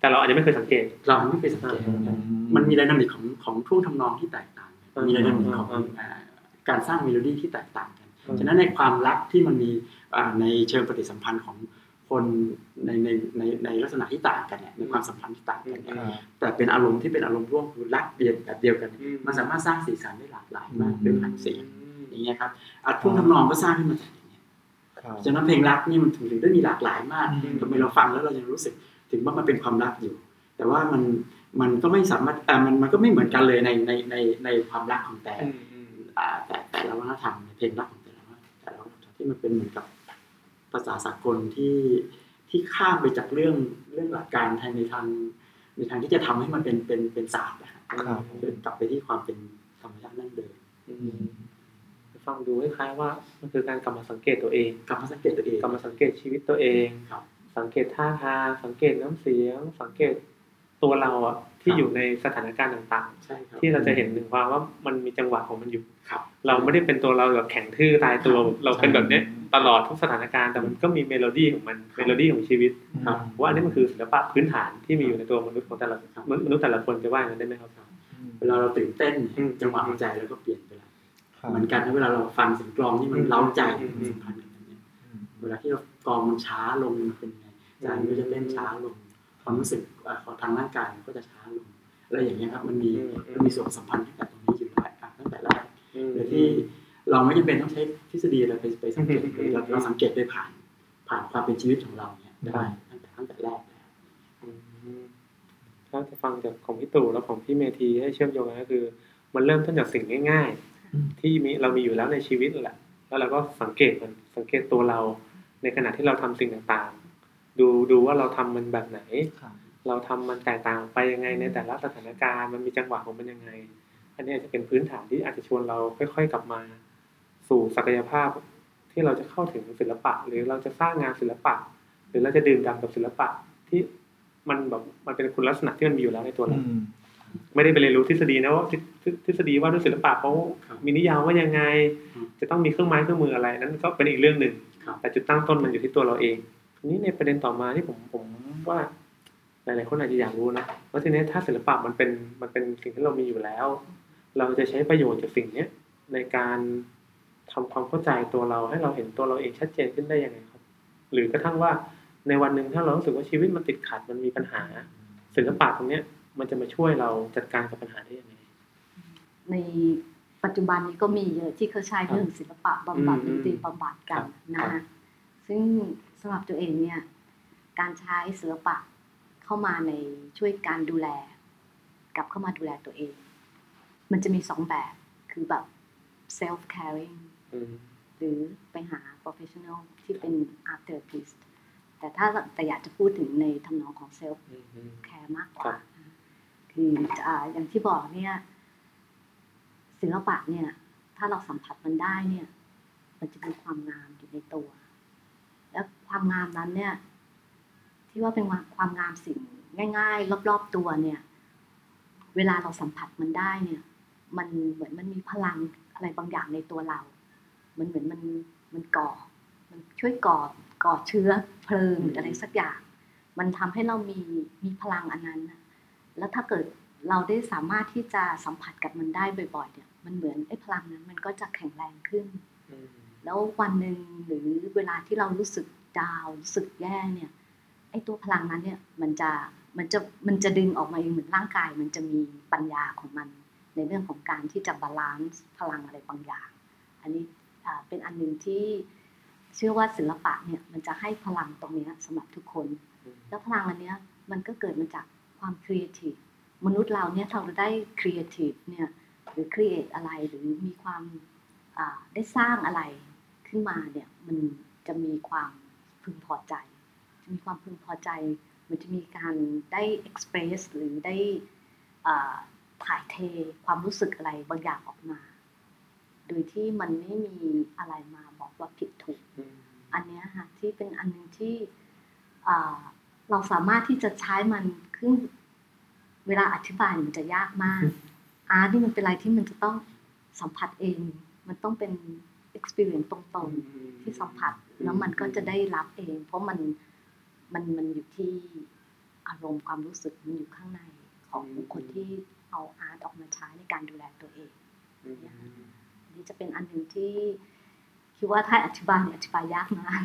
แต่เราอาจจะไม่เคยสังเกต เราไม่เคยสังเกตอืมนะมันมี dynamic ของของท่วงทำนองที่แตกต่างกันอืมมี dynamic ของอืมอ่าการสร้างเมโลดี้ที่แตกต่างกันอืมฉะนั้นในความรักที่มันมีอ่าในเชิงปฏิสัมพันธ์ของคนในในในในลักษณะที่ต่างกันเนี่ยในความสัมพันธ์ที่ต่างกันเนี่ยแต่เป็นอารมณ์ที่เป็นอารมณ์ร่วมคือรักเดียวแบบเดียวกันเนี่ยอืมมันสามารถสร้างสีสันได้หลากหลายมากอืมด้วยผ่านเสียงอย่างเงี้ยครับอาท่วงทำนองก็สร้างขึ้นมา ฉะนั้นเพลงรักนี่มันถึงถึงได้มีหลากหลายมากอืมทำไมเราฟังแล้วเรายังรู้สึกถึงว่ามันเป็นความรักอยู่ แต่ว่ามันมันก็ไม่สามารถอ่ามันมันก็ไม่เหมือนกันเลยในในในในความรักของแต่อ่าแต่แต่ละวัฒนธรรมในเพลงรักของแต่ละวัฒนแต่ละวัฒนธรรมที่มันเป็นเหมือนกับภาษาสากลที่ที่ข้ามไปจากเรื่องเรื่องหลักการทางในทางในทางที่จะทำให้มันเป็นเป็นเป็นศาสตร์นะฮะครับเป็นกลับไปที่ความเป็นธรรมชาตินั่นเดิม ฟังดูคล้ายๆว่ามันคือการกลับมาสังเกตตัวเอง กลับมาสังเกตตัวเองกลับมาสังเกตชีวิตตัวเองครับสังเกตท่าทางสังเกตน้ำเสียง สังเกตตัวเราอะที่ครับอยู่ในสถานการณ์ต่างใช่ครับๆที่เราจะเห็นถึงความว่ามันมีจังหวะของมันอยู่ครับเราไม่ได้เป็นตัวเราแบบแข็งทื่อตายตัวแบบเราเป็นแบบเนี้ยตลอดทุกสถานการณ์แต่มันก็มีเมโลดี้ของมันเมโลดี้ของชีวิตครับว่าอันนี้มันคือศิลปะพื้นฐานที่มีอยู่ในตัวมนุษย์ของแต่ละมนุษย์แต่ละคนจะว่าอย่างนั้นได้ไหมครับเวลาเราตื่นเต้นอืมจังหวะหัวใจเราก็เปลี่ยนไปแล้วครับ เหมือนกันนะเวลาเราฟังเสียงกลองที่มันอืมเร้าใจอืมมันสัมพันธ์กันแบบนี้เวลาที่เรากลองมันช้าลงมันเป็นยังไงใจมันก็จะเต้นช้าลงความรู้สึกเอ่อของทางร่างกายมันก็จะช้าลงอะไรอย่างเงี้ยครับมันมีอืมมันมีส่วนสัมพันธ์ตั้งแต่ตรงนี้อยู่แล้วอะตั้งแต่แรกอืมโดยที่เราไม่จำเป็นต้องใช้ทฤษฎีอะไรไปไปสังเกตอืมเราเราสังเกตได้ผ่าน ผ่านความเป็นชีวิตของเราเนี่ยได้ตั้งแต่ตั้งแต่แรกแล้วอืมถ้าจะฟังจากของพี่ตู่แล้วของพี่เมธีให้เชื่อมโยงกันก็คือ มันเริ่มต้นจากสิ่งง่ายอืมๆ ที่มีเรามีอยู่แล้วในชีวิตนั่นแหละแล้วเราก็สังเกตมันสังเกตตัวเรา ในขณะที่เราทำสิ่งต่างๆ ดูดูว่าเราทำมันแบบไหนครับเราทำมันแตกต่างออกไปยังไงในแต่ละสถานการณ์มันมีจังหวะของมันยังไง อันนี้อาจจะเป็นพื้นฐานที่อาจจะชวนเราค่อย ๆ กลับมา สู่ศักยภาพที่เราจะเข้าถึงศิลปะ หรือเราจะสร้างงานศิลปะ หรือเราจะดื่มด่ำกับศิลปะที่มันแบบมันเป็นคุณลักษณะที่มันมีอยู่แล้วในตัวเราอืม ไม่ได้ไปเรียนรู้ทฤษฎีนะว่าทฤทฤทฤษฎีว่าด้วยศิลปะเขาครับมีนิยามว่ายังไงอืมจะต้องมีเครื่องไม้เครื่องมืออะไร นั้นก็เป็นอีกเรื่องหนึ่งครับแต่จุดตั้งต้นมันอยู่ที่ตัวเราเองทีนี้ในประเด็นต่อมาที่ผมผมว่าหลายๆคนอาจจะอยากรู้นะว่าทีนี้ถ้าศิลปะมันเป็นมันเป็นสิ่งที่เรามีอยู่แล้ว เราจะใช้ประโยชน์จากสิ่งเนี้ยในการทำความเข้าใจตัวเราให้เราเห็นตัวเราเองชัดเจนขึ้นได้ยังไงครับ หรือกระทั่งว่าในวันหนึ่งถ้าเรารู้สึกว่าชีวิตมันติดขัดมันมีปัญหา ศิลปะตรงเนี้ย มันจะมาช่วยเราจัดการกับปัญหาได้ยังไงในปัจจุบันนี้ก็มีเยอะที่เขาใช้เรื่องศิลปะบำบัดอืดมนตรีบำบัดกันครับนะครับซึ่งสำหรับตัวเองเนี่ยการใช้ศิลปะเข้ามาในช่วยการดูแล กลับเข้ามาดูแลตัวเอง มันจะมีสองแบบคือแบบ self caring อืมหรือไปหา professional ที่เป็น art therapist แต่ถ้าแต่อยากจะพูดถึงในทำนองของ self อืมอืมแคร์มากกครัว่าบ คือออย่างที่บอกเนี่ย ศิลปะเนี่ย ถ้าเราสัมผัสมันได้เนี่ย มันจะมีความงามอยู่ในตัว แล้วความงามนั้นเนี่ย ที่ว่าเป็นความงามสิ่งง่าย ๆ รอบๆตัวเนี่ย เวลาเราสัมผัสมันได้เนี่ย มันเหมือนมันมีพลังอะไรบางอย่างในตัวเรา มันเหมือนมันมันก่อ มันช่วยก่อก่อเชื้อเพลิงหรืออะไรสักอย่าง มันทำให้เรามีมีพลังอันนั้นนะ แล้วถ้าเกิดเราได้สามารถที่จะสัมผัสกับมันได้บ่อยๆเนี่ย มันเหมือนไอ้พลังนั้นมันก็จะแข็งแรงขึ้นอืมแล้ววันหนึ่งหรือเวลาที่เรารู้สึกดาวน์รู้สึกแย่เนี่ย ไอ้ตัวพลังนั้นเนี่ยมันจะมันจะมันจะดึงออกมาเองเหมือนร่างกาย มันจะมีปัญญาของมัน ในเรื่องของการที่จะบาลานซ์พลังอะไรบางอย่าง อันนี้อ่าเป็นอันหนึ่งที่เชื่อว่าศิลปะเนี่ยมันจะให้พลังตรงเนี้ยสำหรับทุกคนอืมแล้วพลังอันเนี้ยมันก็เกิดมาจาก ความครีเอทีฟมนุษย์เราเนี่ยถ้าเราได้ครีเอทีฟเนี่ยหรือ create อะไรหรือมีความอ่าได้สร้างอะไรขึ้นมาเนี่ยมันจะมีความพึงพอใจ จะมีความพึงพอใจ มันจะมีการได้ express หรือได้อ่าถ่ายเทความรู้สึกอะไรบางอย่างออกมา โดยที่มันไม่มีอะไรมาบอกว่าผิดถูกอืมอันเนี้ยค่ะที่เป็นอันหนึ่งที่อ่าเราสามารถที่จะใช้มัน ขึ้นเวลาอธิบายมันจะยากมาก อาร์ตนี่มันเป็นอะไรที่มันจะต้องสัมผัสเอง มันต้องเป็น experience ตรงๆ ที่สัมผัส แล้วมันก็จะได้รับเอง เพราะมันมันมันอยู่ที่อารมณ์ความรู้สึกมันอยู่ข้างในของคนที่เอาอาร์ตออกมาใช้ในการดูแลตัวเองอืมอันนี้จะเป็นอันหนึ่งที่คิดว่าถ้าอธิบายเนี่ยอธิบายยากมาก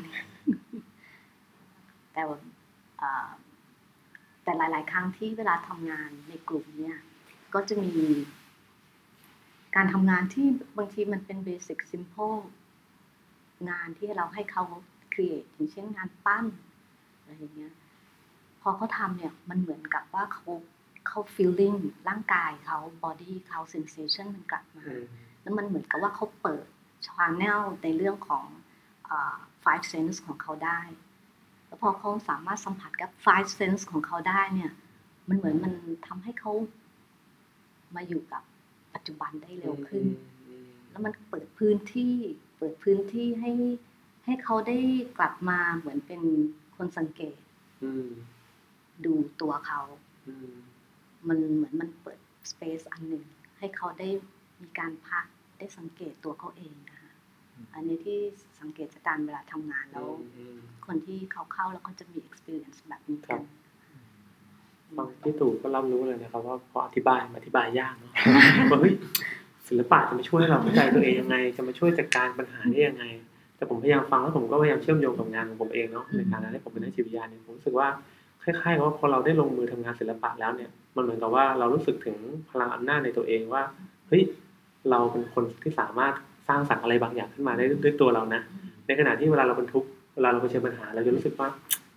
แต่ว่าอ่า แต่หลาย ๆ ครั้งที่เวลาทำงานในกลุ่มเนี่ย ก็จะมีการทำงานที่บางทีมันเป็นเบสิ c ซิม p พ e งานที่เราให้เขาครีเอทอย่างเช่นงานปั้นอะไรอย่างเงี้ยพอเขาทำเนี่ยมันเหมือนกับว่าเขาเขา feeling ร่างกายเขา body เขา sensation มันกลับมาอืมแล้วมันเหมือนกับว่าเขาเปิด channel ในเรื่องของอ่า five sense ของเขาได้ แล้วพอเขาสามารถสัมผัสกับ five sense ของเขาได้เนี่ย มันเหมือนมันทำให้เขามาอยู่กับปัจจุบันได้เร็วขึ้นอืมแล้วมันเปิดพื้นที่ เปิดพื้นที่ให้ให้เขาได้กลับมาเหมือนเป็นคนสังเกตอืมดูตัวเขาอืมมันเหมือนมันเปิดสเปซอันหนึ่งให้เขาได้มีการพักได้สังเกตตัวเขาเองนะคะ อันนี้ที่สังเกตจากการเวลาทำงานแล้วอืมคนที่เขาเข้าแล้วเขาจะมี experience แบบนี้ครักับนฟังพี่ตู่ก็รับรู้เลยนะครับว่าพออธิบายมันอธิบายยากเนาะว่าเฮ้ยศิลปะจะมาช่วยให้เราเข้าใจตัวเองยังไง จะมาช่วยจัดการปัญหาได้ยังไง แต่ผมพยายามฟังแล้วผมก็พยายามเชื่อมโยงกับงานของผมเองเนาะในฐานะที่ผมเป็นนักจิตวิทยาเนี่ยผมรู้สึกว่าคล้ายๆกับว่าพอเราได้ลงมือทำงานศิลปะแล้วเนี่ยมันเหมือนกับว่าเรารู้สึกถึงพลังอำนาจในตัวเองว่าเฮ้ยเราเป็นคนที่สามารถ สร้างสรรค์อะไรบางอย่างขึ้นมาได้ด้วยตัวเรานะ ในขณะที่เวลาเราบรรทุกข์เวลาเราเผชิญปัญหา เราจะรู้สึกว่า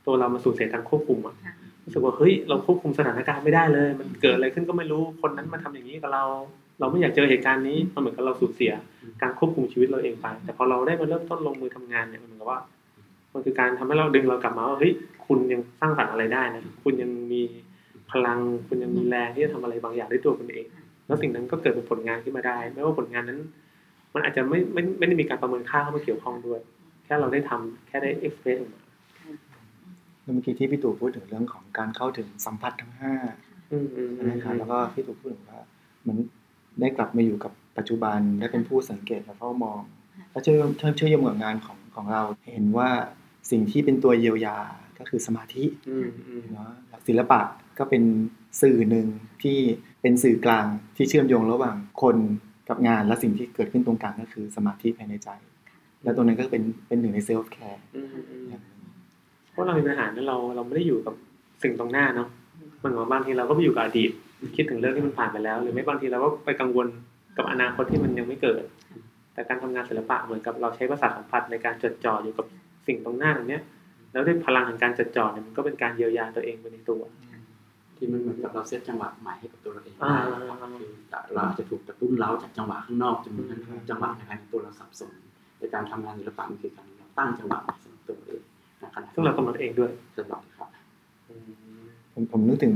ตัวเรามาสูญเสียการควบคุมอะค่ะรู้สึกว่าเฮ้ยเราควบคุมสถานการณ์ไม่ได้เลย มันเกิดอะไรขึ้นก็ไม่รู้คนนั้นมาทำอย่างนี้กับเรา เราไม่อยากเจอเหตุการณ์นี้มันเหมือนกับเราสูญเสียการควบคุมชีวิตเราเองไป แต่พอเราได้มาเริ่มต้นลงมือทำงานเนี่ยมันเหมือนกับว่ามันคือการทำให้เราดึงเรากลับมาว่าเฮ้ยคุณยังสร้างสรรค์อะไรได้นะคุณยังมีพลังคุณยังมีแรงที่จะทำอะไรบางอย่างด้วยตัวคุณเอง แล้วสิ่งนั้นก็เกิดเป็นผลงานขึ้นมาได้ ไม่ว่าผลงานนั้น มันอาจจะไม่ไม่ไม่ได้มีการประเมินค่าเข้ามาเกี่ยวข้องด้วยค่เราได้ทำแค่ได้เอ็กเพรสออกมาแล้วเมื่อกี้ที่พี่ตู่พูดถึงเรื่องของการเข้าถึงสัมผัสทั้งห้าอืมอืมใช่ไหมครับแล้วก็พี่ตู่พูดถึงว่าเหมือนได้กลับมาอยู่กับปัจจุบันได้เป็นผู้สังเกตและเฝ้ามองแล้วเชื่อเชื่อเชื่อโยงกับงานของของเราเห็นว่าสิ่งที่เป็นตัวเยียวยาก็คือสมาธิอืมอืมเนาะศิลปะก็เป็นสื่อหนึ่งที่เป็นสื่อกลางที่เชื่อมโยงระหว่างคน กับงานและสิ่งที่เกิดขึ้นตรงกลางก็คือสมาธิภายในใจ แล้วตรงนั้นก็เป็นเป็นหนึ่งในเซลฟ์แคร์เพราะเรามีปัญหาเนี่ยเราเราไม่ได้อยู่กับสิ่งตรงหน้าเนาะมันเหมือนบางทีเราก็ไปอยู่กับอดีตคิดถึงเรื่องที่มันผ่านไปแล้ว หรือไม่บางทีเราก็ไปกังวลกับอนาคตที่มันยังไม่เกิด แต่การทำงานศิลปะเหมือนกับเราใช้ประสาสัมผัสในการจดจ่ออยู่กับสิ่งตรงหน้าตรงเนี้ย แล้วด้วยพลังแห่งการจดจ่อเนี่ยมันก็เป็นการเยียวยาตัวเองไปในตัว ที่มันเหมือนกับเราเซตจังหวะใหม่ให้กับตัวเราเองอ่าได้ครับคือเราอาจจะถูกกระตุ้นเร้าจากจังหวะข้างนอกจนกระทั่งจังหวะในภายในตัวเราสับสนในการทำงานศิลปะมันคือการเราตั้งจังหวะใหม่สำหรับตัวเราเองในขณะซึ่งเรากำหนดเองด้วยตลอดครับอืมผมผมนึกถึง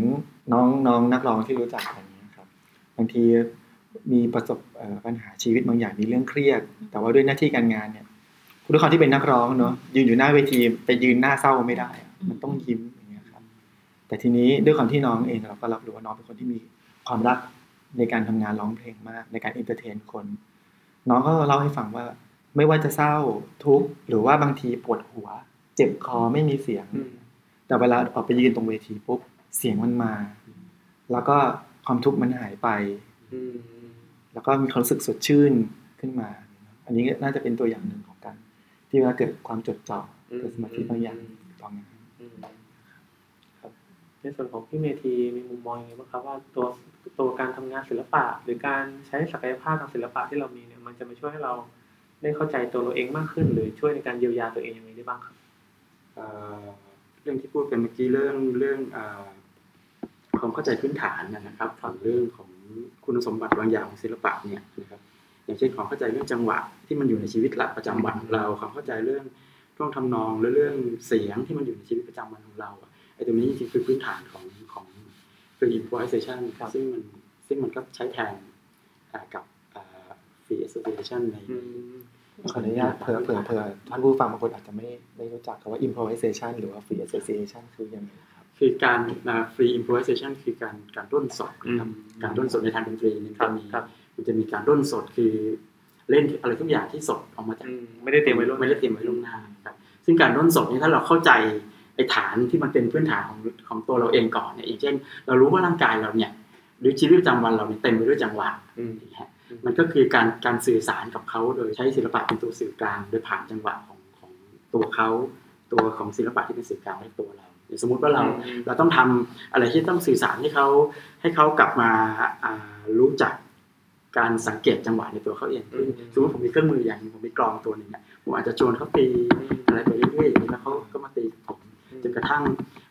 น้องน้องนักร้องที่รู้จักกันเนี้ยครับบางทีมีประสบเอ่อปัญหาชีวิตบางอย่างมีเรื่องเครียด แต่ว่าด้วยหน้าที่การงานเนี่ยด้วยความที่เป็นนักร้องเนาะยืนอยู่หน้าเวทีไปยืนหน้าเศร้าไม่ได้อะมันต้องยิ้ม แต่ทีนี้ด้วยความที่น้องเองเราก็รับรู้ว่าน้องเป็นคนที่มีความรักในการทำงานร้องเพลงมาก ในการ entertain คน น้องก็เล่าให้ฟังว่า ไม่ว่าจะเศร้าทุกข์หรือว่าบางทีปวดหัว เจ็บคอไม่มีเสียงอืมแต่เวลาออกไปยืนตรงเวทีปุ๊บเสียงมันมา แล้วก็ความทุกข์มันหายไปอืมแล้วก็มีความรู้สึกสดชื่นขึ้นมา อันนี้น่าจะเป็นตัวอย่างหนึ่งของการที่เวลาเกิดความจดจ่อเกิดสมาธิบางอย่างต่องาน อืมครับ ในส่วนของพี่เมธีมีมุมมองยังไงบ้างครับว่าตัวตัวการทำงานศิลปะ หรือการใช้ศักยภาพทางศิลปะที่เรามีเนี่ยมันจะมาช่วยให้เราได้เข้าใจตัวเราเองมากขึ้น หรือช่วยในการเยียวยาตัวเองยังไงได้บ้างครับเรื่องที่พูดกันเมื่อกี้เรื่องเรื่องอความเข้าใจพื้นฐานนะครับฝั่งเรื่องของคุณสมบัติบางอย่างของศิลปะเนี่ยนะครับอย่างเช่นความเข้าใจเรื่องจังหวะที่มันอยู่ในชีวิตประจำวันของเราความเข้าใจเรื่องท่วงทำนองหรือเรื่องเสียงที่มันอยู่ในชีวิตประจำวันของเรา ไอ้ตรงนี้จริงๆคือพื้นฐานของของ free improvisation ครับซึ่งมันซึ่งมันก็ใช้แทนอ่ากับอ่า free association ในอืมขออนุญาตเผื่อเผื่อเผื่อท่านผู้ฟังบางคนอาจจะไม่ไม่รู้จักคำว่า improvisation หรือว่า free association คือยังไงครับคือการอ่า free improvisation คือการการด้นสดนะครับอืมการด้นสดในทางดนตรีเนี่ยครัจะบมีครับมันจะมีการด้นสดคือเล่นอะไรทุกอย่างที่สดออกมาจากอืมไม่ได้เตรียมไว้ล่วงหน้าไม่ได้เตรียมไว้ล่วงหน้าครับซึ่งการด้นสดนี่ถ้าเราเข้าใจ ไอ้ฐานที่มันเป็นพื้นฐานของของตัวเราเองก่อนเนี่ยอย่างเช่น เรารู้ว่าร่างกายเราเนี่ย หรือชีวิตประจำวันเราเนี่ยเต็มไปด้วยจังหวะอืมอย่างเงี้ยมันก็คือการการสื่อสารกับเขาโดยใช้ศิลปะเป็นตัวสื่อกลาง โดยผ่านจังหวะของของตัวเขาตัวของศิลปะที่เป็นสื่อกลางในตัวเราอย่างสมมุติว่าเราอืมเราต้องทำอะไรที่ต้องสื่อสารให้เขาให้เขากลับมาอ่ารู้จักการสังเกตจังหวะในตัวเขาเองอืมสมมติผมมีเครื่องมืออย่างหนึงผมมีกลองตัวหนึ่งเนี่ยผมอาจจะชวนเขาตีอะไรไปเรื่อยๆอย่างนี้แล้วเขาก็มาตีกับผมจ นกระทั่ง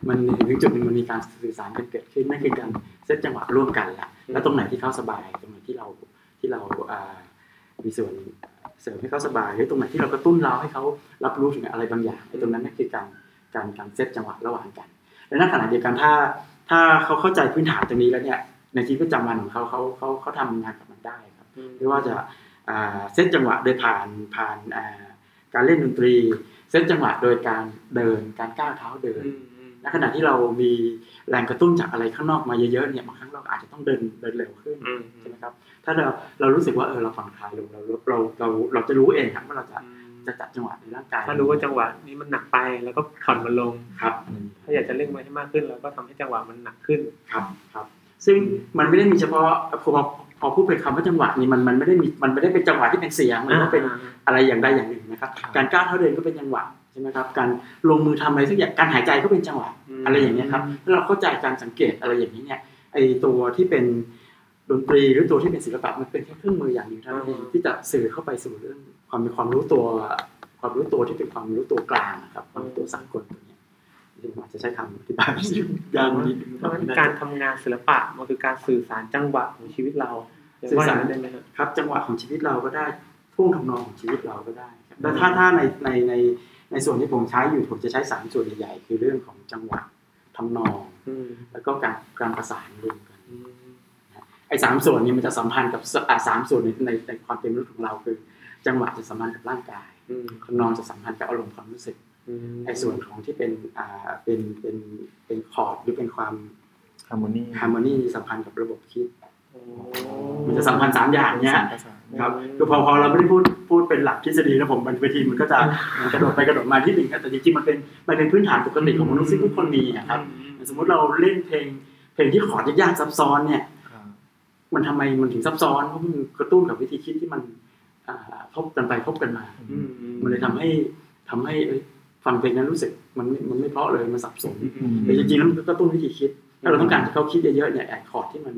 มันถึงจุดหนึ่งมันมีการสื่อสารกันเกิดขึ้นนั่นคือการเซตจังหวะร่วมกันแหละแล้วตรงไหนที่เขาสบายตรงไหนที่เราที่เราอ่ามีส่วนเสริมให้เขาสบายหรือตรงไหนที่เรากระตุ้นเราให้เขารับรู้ถึงอะไรบางอย่างไอ้ตรงนั้นนั่นคือการการการเซตจังหวะระหว่างกัน และในขณะเดียวกันถ้าถ้าเขาเข้าใจพื้นฐานตรงนี้แล้วเนี่ยในชีวิตประจำวันของเขาเขาเขาเขาทำงานกับมันได้ครับอืมไม่ว่าจะอ่าเซตจังหวะโดยผ่านผ่านอ่าการเล่นดนตรี เซตจังหวะโดยการเดินการก้าวเท้าเดินอืมอืมในขณะที่เรามีแรงกระตุ้นจากอะไรข้างนอกมาเยอะๆเนี่ยบางครั้งเราอาจจะต้องเดินเดินเร็วขึ้นอืมใช่ไหมครับ ถ้าเราเรารู้สึกว่าเออเราผ่อนคลายลงเราเราเราเราจะรู้เองครับว่าเราจะจะจัดจังหวะในร่างกาย ถ้ารู้ว่าจังหวะนี้มันหนักไปแล้วก็ผ่อนมันลงครับ ถ้าอยากจะเร่งมันให้มากขึ้นเราก็ทำให้จังหวะมันหนักขึ้นครับครับ ซึ่งมันไม่ได้มีเฉพาะพอ พอพูดเป็นคำว่าจังหวะนี่มันมันไม่ได้มีมันไม่ได้เป็นจังหวะที่เป็นเสียงมันก็เป็นอะไรอย่างใดอย่างหนึ่งนะครับครับการก้าวเท้าเดินก็เป็นจังหวะใช่ไหมครับการลงมือทำอะไรสักอย่างการหายใจก็เป็นจังหวะอืมอะไรอย่างเงี้ยครับถ้าเราเข้าใจการสังเกตอะไรอย่างนี้เนี่ยไอตัวที่เป็นดนตรีหรือตัวที่เป็นศิลปะมันเป็นแค่เครื่องมืออย่างหนึ่งเท่านั้นเองที่จะสื่อเข้าไปสู่เรื่องความเป็นความรู้ตัว ความรู้ตัวที่เป็นความรู้ตัวกลางนะครับความรู้ตัวสากลตัวเนี้ยที่ผม อาจจะใช้คำอธิบายยากนิดนึงการทำงานศิลปะมันคือการสื่อสารจังหวะของชีวิตเราสื่อสารได้ไหมครับจังหวะของชีวิตเราก็ได้ท่วงทำนองของชีวิตเราก็ได้แต่ถ้าถ้าในในในในส่วนที่ผมใช้อยู่ผมจะใช้สามส่วนใหญ่ๆคือเรื่องของจังหวะทำนองแล้วก็การการประสานรวมกันไอ้สามส่วนนี้มันจะสัมพันธ์กับสามส่วนในในในความเป็นมนุษย์ของเราคือ จังหวะจะสัมพันธ์กับร่างกายทำนองจะสัมพันธ์กับอารมณ์ความรู้สึก อืมไอ้ส่วนของที่เป็นอ่าเป็นเป็นเป็นคอร์ดหรือเป็นความฮาร์โมนีฮาร์โมนีสัมพันธ์กับระบบคิดโอ้มันจะสัมพันธ์สามอย่างเนี้ยสามประสานครับคือพอพอเราไม่ได้พูดพูดเป็นหลักทฤษฎีแล้วผมบนเวทีมันก็จะมันกระโดดไปกระโดดมาที่หนึ่งแต่จริงๆมันเป็นมันเป็นพื้นฐานปกติของมนุษย์ซึ่งทุกคนมีอะครับ สมมติเราเล่นเพลงเพลงที่คอร์ดยากๆซับซ้อนเนี่ยครับมันทำไมมันถึงซับซ้อนเพราะมันกระตุ้นกับวิธีคิดที่มันอ่าทบกันไปทบกันมาอืมอืมมันเลยทำให้ทำให้เอ้ย ฟังเพลงนั้นรู้สึกมันไม่มันไม่เพราะเลยมันสับสนอืมแต่จริงๆแล้วมันก็กระตุ้นวิธีคิด ถ้าเราต้องการให้เขาคิดเยอะๆเนี่ย add คอร์ดที่มัน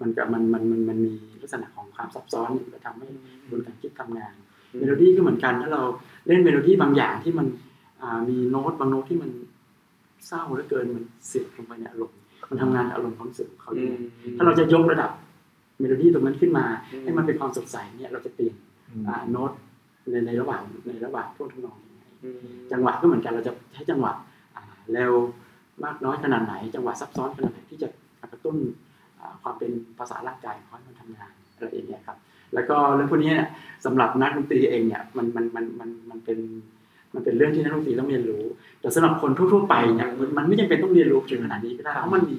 มันกับมันมันมันมันมีลักษณะของความซับซ้อนเนี่ยมันก็ทำให้กระบวนการคิดทำงานเมโลดี้ก็เหมือนกันถ้าเราเล่นเมโลดี้บางอย่างที่มันอ่ามีโน้ตบางโน้ตที่มันเศร้าเหลือเกินมันเสียดลงไปในอารมณ์มันทำงานกับอารมณ์ความรู้สึกของเขาเองอืมถ้าเราจะยกระดับเมโลดี้ตรงนั้นขึ้นมาอืมให้มันเป็นความสดใสเนี่ยเราจะเปลี่ยนอืมอ่าโน้ตในในระหว่างในระหว่างท่วงทำนองยังไงอืม จังหวะก็เหมือนกันเราจะใช้จังหวะเร็วมากน้อยขนาดไหน จังหวะซับซ้อนขนาดไหนที่จะกระตุ้นความเป็นภาษาร่างกายของมันทำงานอะไรอย่างเงี้ยครับ แล้วก็เรื่องพวกนี้เนี่ยสำหรับนักดนตรีเองเนี่ยมันมันมันมันมันเป็นมันเป็นเรื่องที่นักดนตรีต้องเรียนรู้ แต่สำหรับคนทั่วๆไปเนี่ยมันไม่จำเป็นต้องเรียนรู้ถึงขนาดนี้ก็ได้เพราะมันมี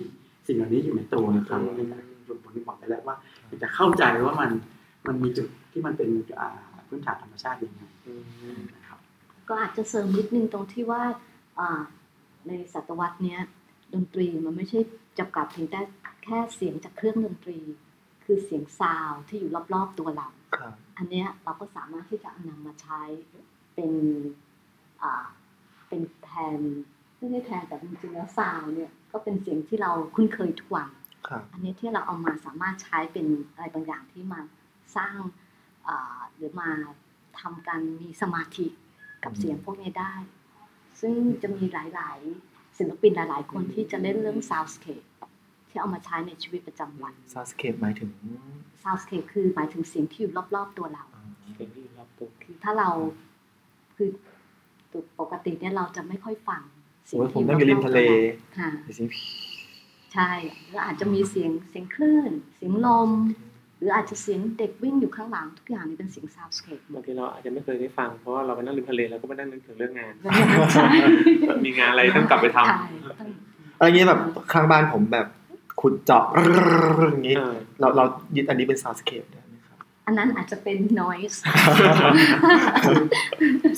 สิ่งเหล่านี้อยู่ในตัวนะครับในการผมผมบอกไปแล้วว่าจะเข้าใจว่ามันมันมีจุดที่มันเป็นพื้นฐานธรรมชาติยังไง ก็อาจจะเสริมนิดนึงตรงที่ว่าอ่าในศตวรรษเนี้ยดนตรีมันไม่ใช่จำกัดเพียงแต่แค่เสียงจากเครื่องดนตรี คือเสียง sound ที่อยู่รอบๆตัวเราครับอันเนี้ยเราก็สามารถที่จะเอานำมาใช้เป็นอ่าเป็นแทนไม่ใช่แทนแต่จริงๆแล้ว sound เนี่ยก็เป็นเสียงที่เราคุ้นเคยทุกวันครับอันนี้ที่เราเอามาสามารถใช้เป็นอะไรบางอย่างที่มาสร้างอ่าหรือมาทำการมีสมาธิ กับเสียงพวกนี้ได้ ซึ่งจะมีหลาย ๆ ศิลปินหลาย ๆ คนที่จะเล่นเรื่อง soundscape ที่เอามาใช้ในชีวิตประจำวันซาสเคปหมายถึง soundscape คือหมายถึงเสียงที่อยู่รอบ ๆ ตัวเราอ่าเสียงที่อยู่รอบตัวคือถ้าเราคือปกติเนี่ยเราจะไม่ค่อยฟังเสียโอ้งยผมที่ต้องอยู่ริมทะเลรอบๆตัวเราค่ะเสียงใช่แล้วอาจจะมีเสียงเสียงคลื่น เสียงลมห รืออาจจะเสียงเด็กวิ่งอยู่ข้างหลังทุกอย่างนี้เป็นเสียง soundscape หมบาดงทีเราอาจจะไม่เคยได้ฟังเพราะว่าเราไปนั่งริมทะเลแล้วก็ไม่นั่งนึกถึงเรื่องงานใช่มีงานอะไรต้องกลับไปทำใช่ต้องอะไรเงี้ยแบบข้างบ้านผมแบบขุดเจาะอย่างงี้เออเราเรายึดอันนี้เป็น soundscape ได้ไหมครับอันนั้นอาจจะเป็น noise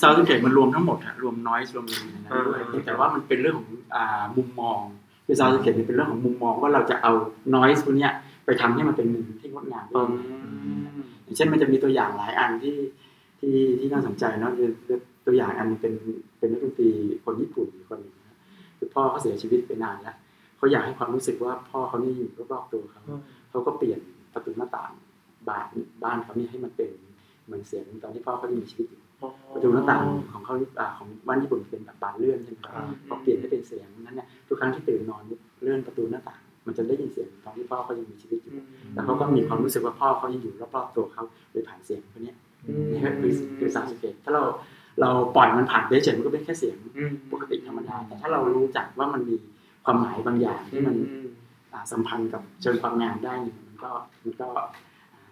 soundscape มันรวมทั้งหมดฮะรวมน i ยส์รวมอะไรในนั้นด้วยอ่าแต่ว่ามันเป็นเรื่องของอ่ามุมมองคือ soundscape เป็นเรื่องของมุมมองว่าเราจะเอาน i ยส์พวกเนี้ยไปทำให้มันเป็นมุมที่ งดงามได้ยังไงอืมอย่างเช่นมันจะมีตัวอย่างหลายอันที่ที่ที่น่าสนใจเนาะคือตัวอย่างอันหนึงเป็นเป็นนักดนตรีคนญี่ปุ่นคนหนึ่งนะคือพ่อเขาเสียชีวิตไปนานแล้วเขาอยากให้ความรู้สึกว่าพ่อเขานี่อยู่รอบๆตัวเขาเขาก็เปลี่ยนประตูหน้าต่างบ้านบ้านเขานี่ให้มันเป็นเหมือนเสียงตอนที่พ่อเขายังมีชีวิตอยู่ประตูหน้าต่างของเขาอ่าของบ้านญี่ปุ่นเป็นแบบบานเลื่อนใช่ไหมครับพอเปลี่ยนให้เป็นเสียงนั้นเนี่ยทุกครั้งที่ตื่นนอนเลื่อนประตูหน้าต่าง มันจะได้ยินเสียงตอนที่พ่อเขายังมีชีวิตอยู่แล้วเขาก็มีความรู้สึกว่าพ่อเขายังอยู่รอบๆตัวเขาโดยผ่านเสียงพวกเนี้ยนี่คือคือ soundscape ถ้าเราเราปล่อยมันผ่านไปเฉยๆมันก็เป็นแค่เสียงปกติธรรมดาแต่ถ้าเรารู้จักว่ามันมีความหมายบางอย่างที่มันอ่าสัมพันธ์กับเชิงความงามได้เนี่ยมันก็มันก็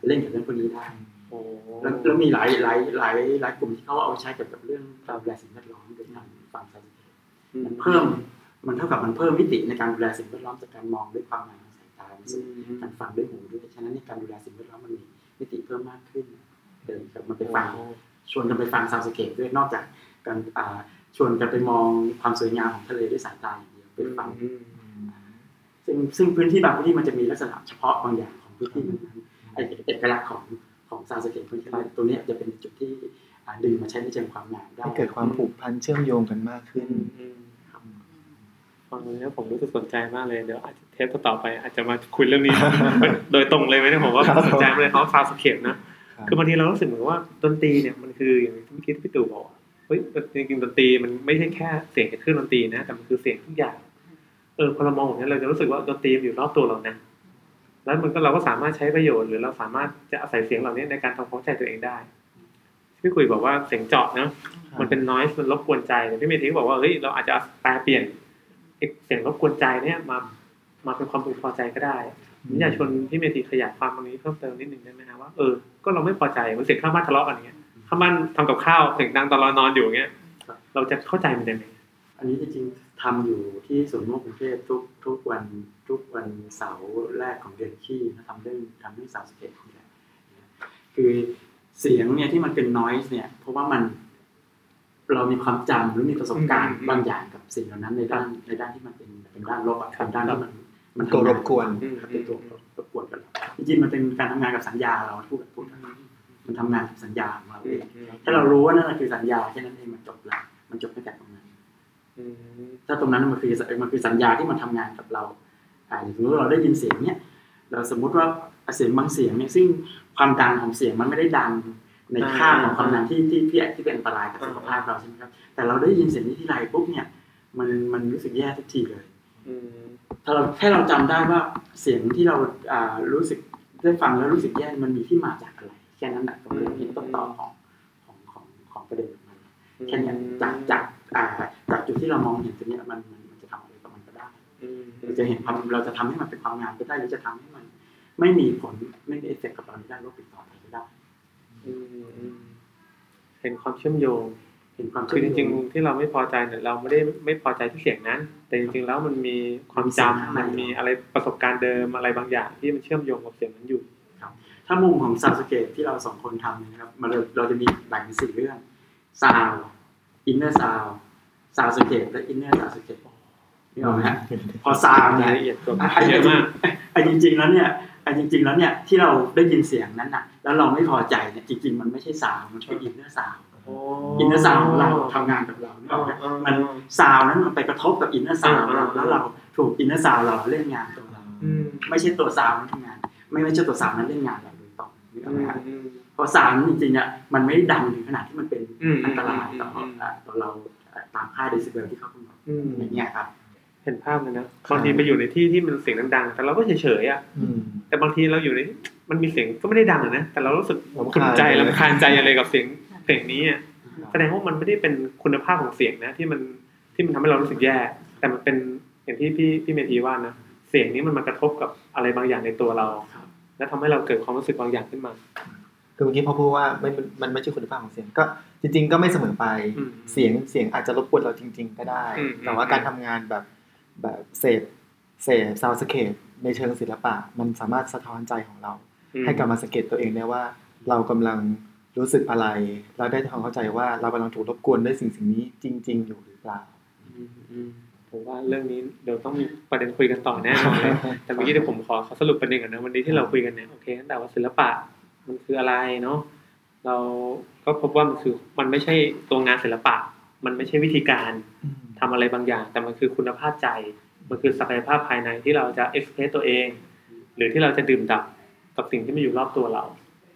เล่นกับเรื่องพวกนี้ได้โอ้แล้วแล้วมีหลายหลายหลายหลายกลุ่มที่เขาเอาไปใช้เกี่ยวกับเรื่องการดูแลสิ่งแวดล้อมโดยการฟัง soundscape มันเพิ่ม มันเท่ากับมันเพิ่มมิติในการดูแลสิ่งแวดล้อมจากการมองด้วยความงามของสายตารู้สึกการฟังด้วยหูด้วยฉะนั้นในการดูแลสิ่งแวดล้อมมันมีมิติเพิ่มมากขึ้นเดินกับมันไปฟังชวนกันไปฟัง soundscape ด้วยนอกจากการอ่าชวนกันไปมองความสวยงามของทะเลด้วยสายตาอย่างเดียวไปฟังซึ่งซึ่งพื้นที่บางพื้นที่มันจะมีลักษณะเฉพาะบางอย่างของพื้นที่นั้นๆไอเอกลักษณ์ของของ soundscape พื้นที่นั้นตรงเนี้ยจะเป็นจุดที่อ่าดึงมาใช้ในเชิงความงามได้ให้เกิดความผูกพันเชื่อมโยงกันมากขึ้น ฟังนี้ผมรู้สึกสนใจมากเลยเดี๋ยวอาจจะเทปต่อๆไป อาจจะมาคุยเรื่องนี้ โดยตรงเลยไหมเนี่ยผมว่าครับสนใจมากเลย soundscape นะครับคือบางทีเรารู้สึกเหมือนกับว่าดนตรีเนี่ยมันคืออย่างที่เมื่อกี้ที่พี่ตู่บอกอะเฮ้ยจริงๆดนตรีมันไม่ใช่แค่เสียงจากเครื่องดนตรีนะแต่มันคือเสียงทุกอย่างเออพอเรามองอย่างนี้เราจะรู้สึกว่าดนตรีมันอยู่รอบตัวเรานะแล้วมันก็เราก็สามารถใช้ประโยชน์หรือเราสามารถจะอาศัยเสียงเหล่านี้ในการทำความเข้าใจตัวเองได้พี่คุยบอกว่าเสียงเจาะเนาะมันเป็นน้อยมันรบกวนใจแต่พี่เมธีก็บอกว่าเฮ้ยเราอาจจะแปลเปลี่ยนไอ้ เสียงรบกวนใจเนี่ยมามาเป็นความพึงพอใจก็ได้ผมอยากชวนพี่เมธีขยายความตรงนี้เพิ่มเติมนิดนึงได้ไหมฮะว่าเออก็เราไม่พอใจเหมันเสียงข้างบ้านทะเลาะกันอย่างเงี้ยถ้ามันทำกับข้าวเสียงดังตอนเรานอนอยู่เงี้ยครับเราจะเข้าใจมันยังไงอันนี้จริงๆทำอยู่ที่สวนโมกกรุงเทพทุกทุกวันทุกวันเสาร์แรกของเดือนขี้นะทำเรื่องทำเรื่องสาวสเกตนี่แหละคือเสียงเนี่ยที่มันเป็น noise เนี่ยเพราะว่ามัน เรามีความจำหรือมีประสบการณ์อืมบางอย่างกับสิ่งเหล่านั้นในด้านในด้านที่มันเป็นเป็นด้านลบอะครับเป็นด้านที่มันมันตัวทำงานรบกวนครับเป็นตัวรบกวนกันจริงๆมันเป็นการทำงานกับสัญญาเราพูดกับพูดกันมันทำงานกับสัญญาของเราเองถ้าเรารู้ว่านั่นนะคือสัญญาแค่นั้นเองมันจบละมันจบตั้งแต่ตรงนั้นอืมถ้าตรงนั้นมันคือมันคือสัญญาที่มันทำงานกับเราอ่าอย่างสมมติว่าเราได้ยินเสียงเนี้ยเราสมมุติว่าเสียงบางเสียงเนี่ยซึ่งความดังของเสียงมันไม่ได้ดัง ในค่าของความดังที่ที่ที่ที่เป็นอันตรายกับสุขภาพเราใช่ไหมครับ แต่เราได้ยินเสียงนี้ที่ไรปุ๊บเนี่ย มันมันรู้สึกแย่ทุกทีเลยอืมถ้าเราแค่เราจำได้ว่าเสียงที่เราอ่ารู้สึกได้ฟังแล้วรู้สึกแย่มันมีที่มาจากอะไรแค่นั้นแหละตรงนี้เป็นต้นตอของของของของประเด็นของมันแค่เนี้ยจากจากอ่าจากจุดที่เรามองเห็นตรงเนี้ยมันมันมันจะทำอะไรกับมันก็ได้อืมเราจะเห็นความเราจะทำให้มันเป็นความงามก็ได้หรือจะทำให้มัน ไม่มีผลไม่มีเอฟเฟกต์กับเราในด้านลบอีกต่อไปก็ได้อืมอืม เห็นความเชื่อมโยงเห็นความคือจริง ๆ ที่เราไม่พอใจเนี่ยเราไม่ได้ไม่พอใจที่เสียงนั้น แต่จริงๆแล้วมันมีความจำมันมีอะไรประสบการณ์เดิมอะไรบางอย่างที่มันเชื่อมโยงกับเสียงนั้นอยู่ถ้ามุมของซาวสเกตที่เราสองคนทำเนี่ยนะครับมันเราเราจะมีแบ่งเป็นสี่เรื่องซาวอินเนอร์ซาวซาวสเกตและอินเนอร์ซาวสเกตนึกออกไหมฮะพอซาวรายเนี่ยละเอียดกว่าไอ้เยอะมากไอ้จริงๆแล้วเนี่ย ไอ้จริง ๆ แล้วเนี่ยที่เราได้ยินเสียงนั้นน่ะ แล้วเราไม่พอใจเนี่ยจริง ๆ มันไม่ใช่ sound มันคือ inner sound inner sound ของเราทำงานกับเรานึกออกไหมมัน sound นั้นมันไปกระทบกับ inner sound เราอ่าแล้วเราถูก inner sound เราเล่นงานตัวเราอืมไม่ใช่ตัวซาวนั้นทำงาน ไม่ไม่ใช่ตัวซาวนั้นเล่นงานเราโดยตรงนึกออกไหมอืมครับอืมเพราะซาวนั้นจริงๆเนี่ยมันไม่ได้ดังถึงขนาดที่มันเป็นอืมอันตรายต่ออืมอ่าต่อเราอ่าตามค่าเดซิเบลที่เขากำหนดอืมอย่างเงี้ยครับ เห็นภาพเลยนะบางทีไปอยู่ในที่ที่มันเสียงดังๆแต่เราก็เฉยๆอะอืมแต่บางทีเราอยู่ในมันมีเสียงก็ไม่ได้ดังอะนะแต่เรารู้สึกรำคาญขุนใจรำคาญใจอะไรกับเสียงเสียงนี้อะแสดงว่ามันไม่ได้เป็นคุณภาพของเสียงนะ ที่มันที่มันทำให้เรารู้สึกแย่ แต่มันเป็นอย่างที่พี่พี่เมธีว่านะเสียงนี้มันมากระทบกับอะไรบางอย่างในตัวเราครับและทำให้เราเกิดความรู้สึกบางอย่างขึ้นมาคือเมื่อกี้พอพูดว่าไม่มันมันไม่ใช่คุณภาพของเสียงก็จริง ๆ ก็ไม่เสมอไปอืมเสียงเสียงอาจจะรบกวนเราจริง ๆ ก็ได้อืมแต่ว่าการทำงานแบบ แบบเสพเสพซาวสเคปในเชิงศิลปะ มันสามารถสะท้อนใจของเราอืมให้กลับมาสังเกตตัวเองได้ว่า เรากำลังรู้สึกอะไร เราได้ทำความเข้าใจว่าเรากำลังถูกรบกวนด้วยสิ่งสิ่งนี้จริง ๆ อยู่หรือเปล่าอืมอืมผมว่าเรื่องนี้เดี๋ยวต้องมีประเด็นคุยกันต่อแน่นอนเลยแต่เมื่อกี้เดี๋ยวผมขอขอสรุปประเด็นก่อนนะวันนี้ที่เราคุยกันเนี่ยโอเคตั้งแต่ว่าศิลปะมันคืออะไรเนาะเราก็พบว่ามันคือมันไม่ใช่ตัวงานศิลปะ มันไม่ใช่วิธีการ ทำอะไรบางอย่าง แต่มันคือคุณภาพใจ มันคือศักยภาพภายในที่เราจะเอ็กเพรสตัวเอง หรือที่เราจะดื่มด่ำกับสิ่งที่มันอยู่รอบตัวเรา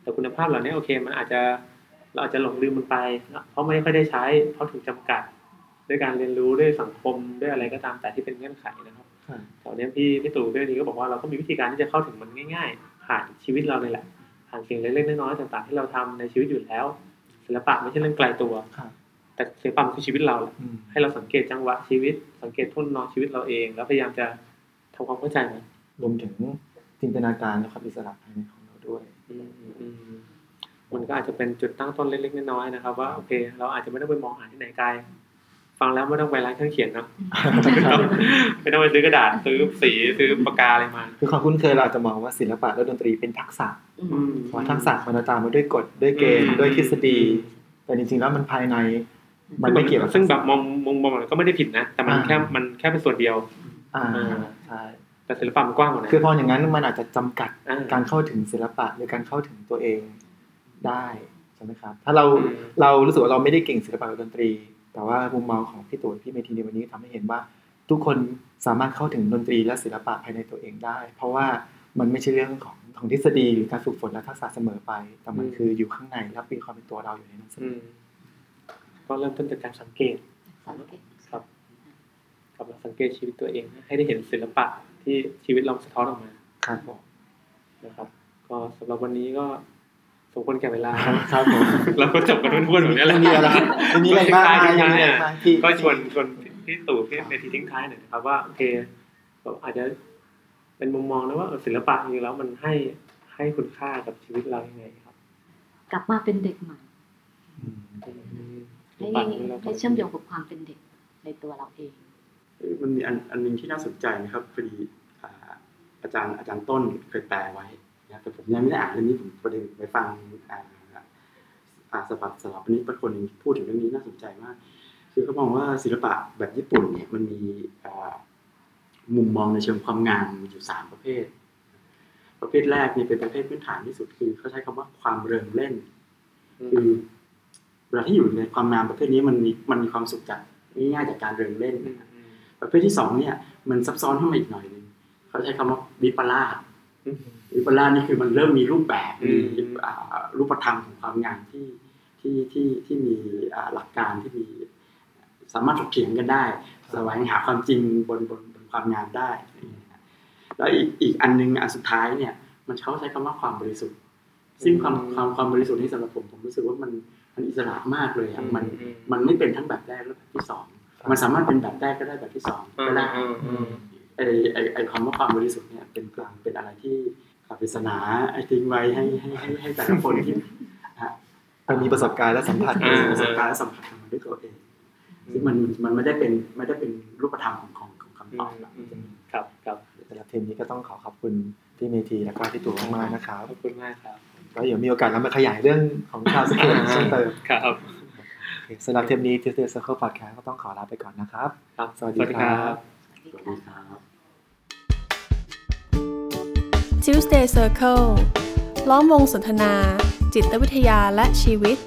แต่คุณภาพเหล่านี้โอเค มันอาจจะเราอาจจะหลงลืมมันไป เพราะไม่ค่อยได้ใช้ เพราะถูกจำกัด ด้วยการเรียนรู้ด้วยสังคมด้วยอะไรก็ตามแต่ที่เป็นเงื่อนไขนะครับครับแถวเนี้ยพี่พี่ตู่พี่นีก็บอกว่าเราก็มีวิธีการที่จะเข้าถึงมันง่าย ๆ ผ่านชีวิตเราเลยแหละผ่านสิ่งเล็กๆน้อยๆต่างๆที่เราทำในชีวิตอยู่แล้วศิลปะไม่ใช่เรื่องไกลตัวครับ แต่ศิลปะมันคือชีวิตเราแหละอืมให้เราสังเกตจังหวะชีวิต สังเกตทุ่นนอนชีวิตเราเอง แล้วพยายามจะทำความเข้าใจมันรวมถึงจินตนาการและความอิสระภายในของเราด้วยอืมอืมมันก็อาจจะเป็นจุดตั้งต้นเล็กๆน้อยๆนะครับ ว่าโอเค เราอาจจะไม่ต้องไปมองหาที่ไหนไกลฟังแล้วไม่ต้องไปร้านเครื่องเขียนเนอะไม่ต้องไม่ต้องไปซื้อกระดาษซื้อสีซื้อปากกาอะไรมา คือความคุ้นเคยเราอาจจะมองว่าศิลปะและดนตรีเป็นทักษะอืมว่าทักษะมันจะตามมาด้วยกฎด้วยเกณฑ์อืมด้วยทฤษฎี แต่จริงๆแล้วมันภายใน มันไม่เกี่ยวกับซึ่งแบบมองมุมมองมันก็ไม่ได้ผิดนะ แต่มันอ่าแค่มันแค่เป็นส่วนเดียวอ่าอ่าใช่แต่ศิลปะมันกว้างกว่านั้นคือพออย่างนั้นมันอาจจะจำกัดอ่าการเข้าถึงศิลปะหรือการเข้าถึงตัวเองได้ใช่ไหมครับ ถ้าเราอืมเรารู้สึกว่าเราไม่ได้เก่งศิลปะกับดนตรี แต่ว่ามุมมองของพี่ตู่พี่เมธีในวันนี้ทำให้เห็นว่า ทุกคนสามารถเข้าถึงดนตรีและศิลปะภายในตัวเองได้ เพราะว่ามันไม่ใช่เรื่องของของทฤษฎีหรือการฝึกฝนและทักษะเสมอไป แต่มันคืออยู่ข้างในและมีความเป็นตัวเราอยู่ในนั้นเสมอือม ก็เริ่มต้นจากการสังเกตสังเกตครับกลับมาสังเกตชีวิตตัวเองนะให้ได้เห็นศิลปะที่ชีวิตเราสะท้อนออกมาครับผมนะครับ ก็สำหรับวันนี้ก็สมควรแก่เวลาครับผมเราก็จบกันทุนๆแบบนี้แหละไม่มีอะไรไม่มีอะไรมากมายไม่มีอะไรมากที่ก็ชวนชวนพี่ตู่พี่ในทีทิ้งท้ายหน่อยนะครับว่าโอเคก็อาจจะเป็นมุมมองนะว่าเออศิลปะจริงๆแล้วมันให้ให้คุณค่ากับชีวิตเรายังไงครับ กลับมาเป็นเด็กใหม่อืม ให้ปั่นแล้วก็ให้เชื่อมโยงกับความเป็นเด็กในตัวเราเองเอ้ยมันมีอันอันหนึงที่น่าสนใจนะครับพอดีอ่าอาจารย์อาจารย์ต้นเคยแปลไว้นะครับแต่ผมยังไม่ได้อ่านเรื่องนี้ผมประเด็นไปฟังอ่าอ่าสปัดสลับนี้เป็นคนหนึ่งพูดถึงเรื่องนี้น่าสนใจมาก คือเขามองว่าศิลปะแบบญี่ปุ่นเนี่ยมันมีอ่ามุมมองในเชิงความงามมีอยู่สามประเภท ประเภทแรกนี่เป็นประเภทพื้นฐานที่สุดคือเขาใช้คำว่าความเริงเล่น คือเว ลาที่อยู่ในความงามประเภทนี้มันมีมันมีความสุขจากง่ายๆจากการเริงเล่นอืมอืมประเภทที่สองเนี่ย มันซับซ้อนขึ้นมาอีกหน่อยหนึงเขาใช้คำว่าวิปลาสอืมวิปลาสนี่คือมันเริ่มมีรูปแบบอืมีมอ่ารูปธรรมของความงามที่ที่ที่ที่มีอ่าหลักการที่มีสามารถถกเถียงกันได้แสวงหาความจริงบนบนบนความงามได้ แล้วอีกอีกอันหนึงอันสุดท้ายเนี่ย มันเขาใช้คำว่าความบริสุทธิ์ ซึ่งความความความบริสุทธิ์นี้สำหรับผมผมรู้สึกว่ามัน มันอิสระมากเลยอะมันอืมมันไม่เป็นทั้งแบบแรกและแบบที่สองมันสามารถเป็นแบบแรกก็ได้แบบที่สองก็ได้อืมอืมไอไอไอคำว่าความบริสุทธิ์เนี่ยเป็นกลางเป็นอะไรที่ปริศนาไอทิ้งไว้ให้ให้ให้ให้แต่ละคนที่ฮะมันมีประสบการณ์และสัมผัสอ่าประสบการณ์และสัมผัสมันด้วยตัวเองซึ่งมันมันไม่ได้เป็นไม่ได้เป็นรูปธรรมของของของคำตอบหรอกอืมครับครับสำหรับทีมนี้ก็ต้องขอขอบคุณพี่เมธีและก็พี่ตู่มากๆนะครับขอบคุณมากครับ ก็เดี๋ยวมีโอกาสเรามาขยายเรื่องของชาวสเกตเพิ่มเติมครับโอเคสำหรับเทปนี้ Tuesday Circle Podcast ก็ต้องขอลาไปก่อนนะครับครับสวัสดีครับสวัสดีสวัสค่ะดีครับ Tuesday Circle ล้อมวงสนทนา จิตวิทยาและชีวิต